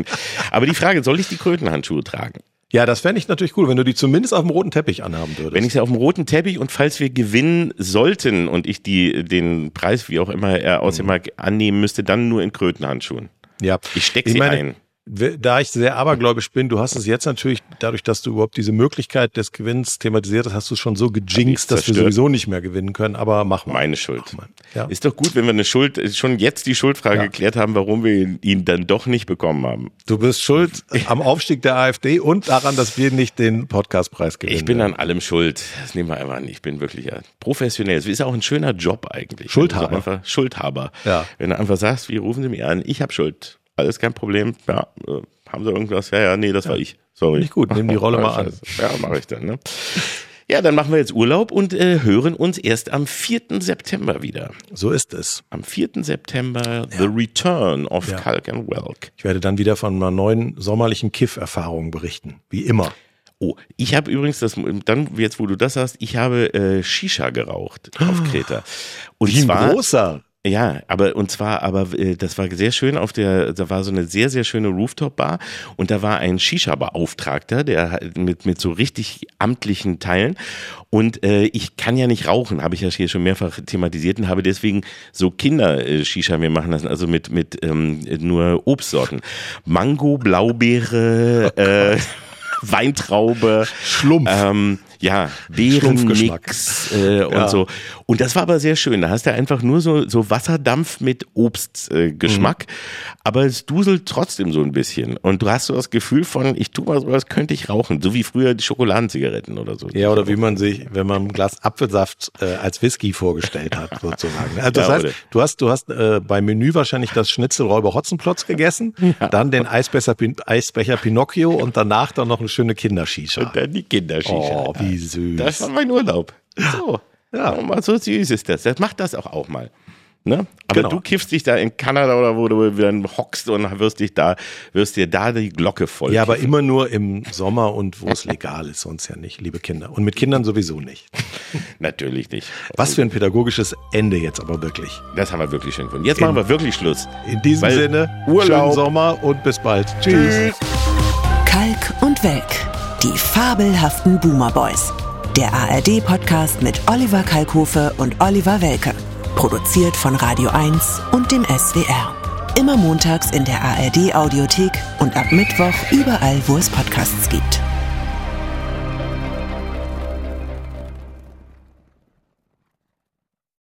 Aber die Frage, soll ich die Krötenhandschuhe tragen? Ja, das fände ich natürlich cool, wenn du die zumindest auf dem roten Teppich anhaben würdest. Wenn ich sie auf dem roten Teppich und falls wir gewinnen sollten und ich die den Preis, wie auch immer er aussehen mhm. mag, annehmen müsste, dann nur in Krötenhandschuhen. Ja. Ich stecke sie meine, ein da ich sehr abergläubisch bin, du hast es jetzt natürlich, dadurch, dass du überhaupt diese Möglichkeit des Gewinns thematisiert hast, hast du es schon so gejinxt, dass wir sowieso nicht mehr gewinnen können, aber mach mal. Meine Schuld. Mal. Ja. Ist doch gut, wenn wir eine Schuld, schon jetzt die Schuldfrage ja. geklärt haben, warum wir ihn dann doch nicht bekommen haben. Du bist schuld am Aufstieg der AfD und daran, dass wir nicht den Podcastpreis gewinnen. Ich bin an allem schuld. Das nehmen wir einfach an. Ich bin wirklich professionell. Es ist auch ein schöner Job eigentlich. Schuldhaber. Einfach Schuldhaber. Ja. Wenn du einfach sagst, wie rufen Sie mich an? Ich habe Schuld alles kein Problem. Ja, äh, haben sie irgendwas? Ja, ja, nee, das ja. war ich. Sorry. Nicht gut, nimm die Rolle mal an. Ja, mache ich dann. Ne? Ja, dann machen wir jetzt Urlaub und äh, hören uns erst am 4. September wieder. So ist es. Am 4. September ja. The Return of ja. Kalk and Welk. Ich werde dann wieder von einer neuen sommerlichen Kiff-Erfahrung berichten. Wie immer. Oh, ich habe übrigens das, dann jetzt wo du das hast, ich habe äh, Shisha geraucht auf Kreta. Und Wie zwar, großer. Ja, aber und zwar, aber äh, das war sehr schön auf der, da war so eine sehr, sehr schöne Rooftop-Bar und da war ein Shisha-Beauftragter, der mit, mit so richtig amtlichen Teilen. Und äh, ich kann ja nicht rauchen, habe ich ja hier schon mehrfach thematisiert und habe deswegen so Kinder-Shisha mir machen lassen, also mit, mit ähm, nur Obstsorten. Mango, Blaubeere, äh, Weintraube, Schlumpf. Ähm, ja, Beerenmix äh, und ja. so. Und das war aber sehr schön. Da hast du einfach nur so, so Wasserdampf mit Obstgeschmack, äh, mhm. aber es duselt trotzdem so ein bisschen. Und du hast so das Gefühl von, ich tu mal sowas, könnte ich rauchen. So wie früher die Schokoladenzigaretten oder so. Ja, oder wie man sich, wenn man ein Glas Apfelsaft äh, als Whisky vorgestellt hat, sozusagen. Also das ja, heißt, du hast, du hast äh, beim Menü wahrscheinlich das Schnitzelräuber Hotzenplotz gegessen, ja. dann den Eisbecher, Eisbecher Pinocchio und danach dann noch eine schöne Kindershisha. Und dann die Kindershisha. Oh, wie süß. Das war mein Urlaub. So. Ja. Mal so süß ist das. Das macht das auch auch mal. Ne? Aber Genau. du kiffst dich da in Kanada oder wo du dann hockst und wirst dich da, wirst dir da die Glocke voll. Ja, aber kiffen. immer nur im Sommer und wo es legal ist, sonst ja nicht, liebe Kinder. Und mit Kindern sowieso nicht. Natürlich nicht. Was für ein pädagogisches Ende jetzt aber wirklich. Das haben wir wirklich schön gefunden. Jetzt machen wir wirklich Schluss. In diesem Sinne, Urlaub. schönen Sommer und bis bald. Tschüss. Kalk und Welk. Die fabelhaften Boomer Boys. Der ARD-Podcast mit Oliver Kalkofe und Oliver Welke. Produziert von Radio 1 und dem SWR. Immer montags in der ARD-Audiothek und ab Mittwoch überall, wo es Podcasts gibt.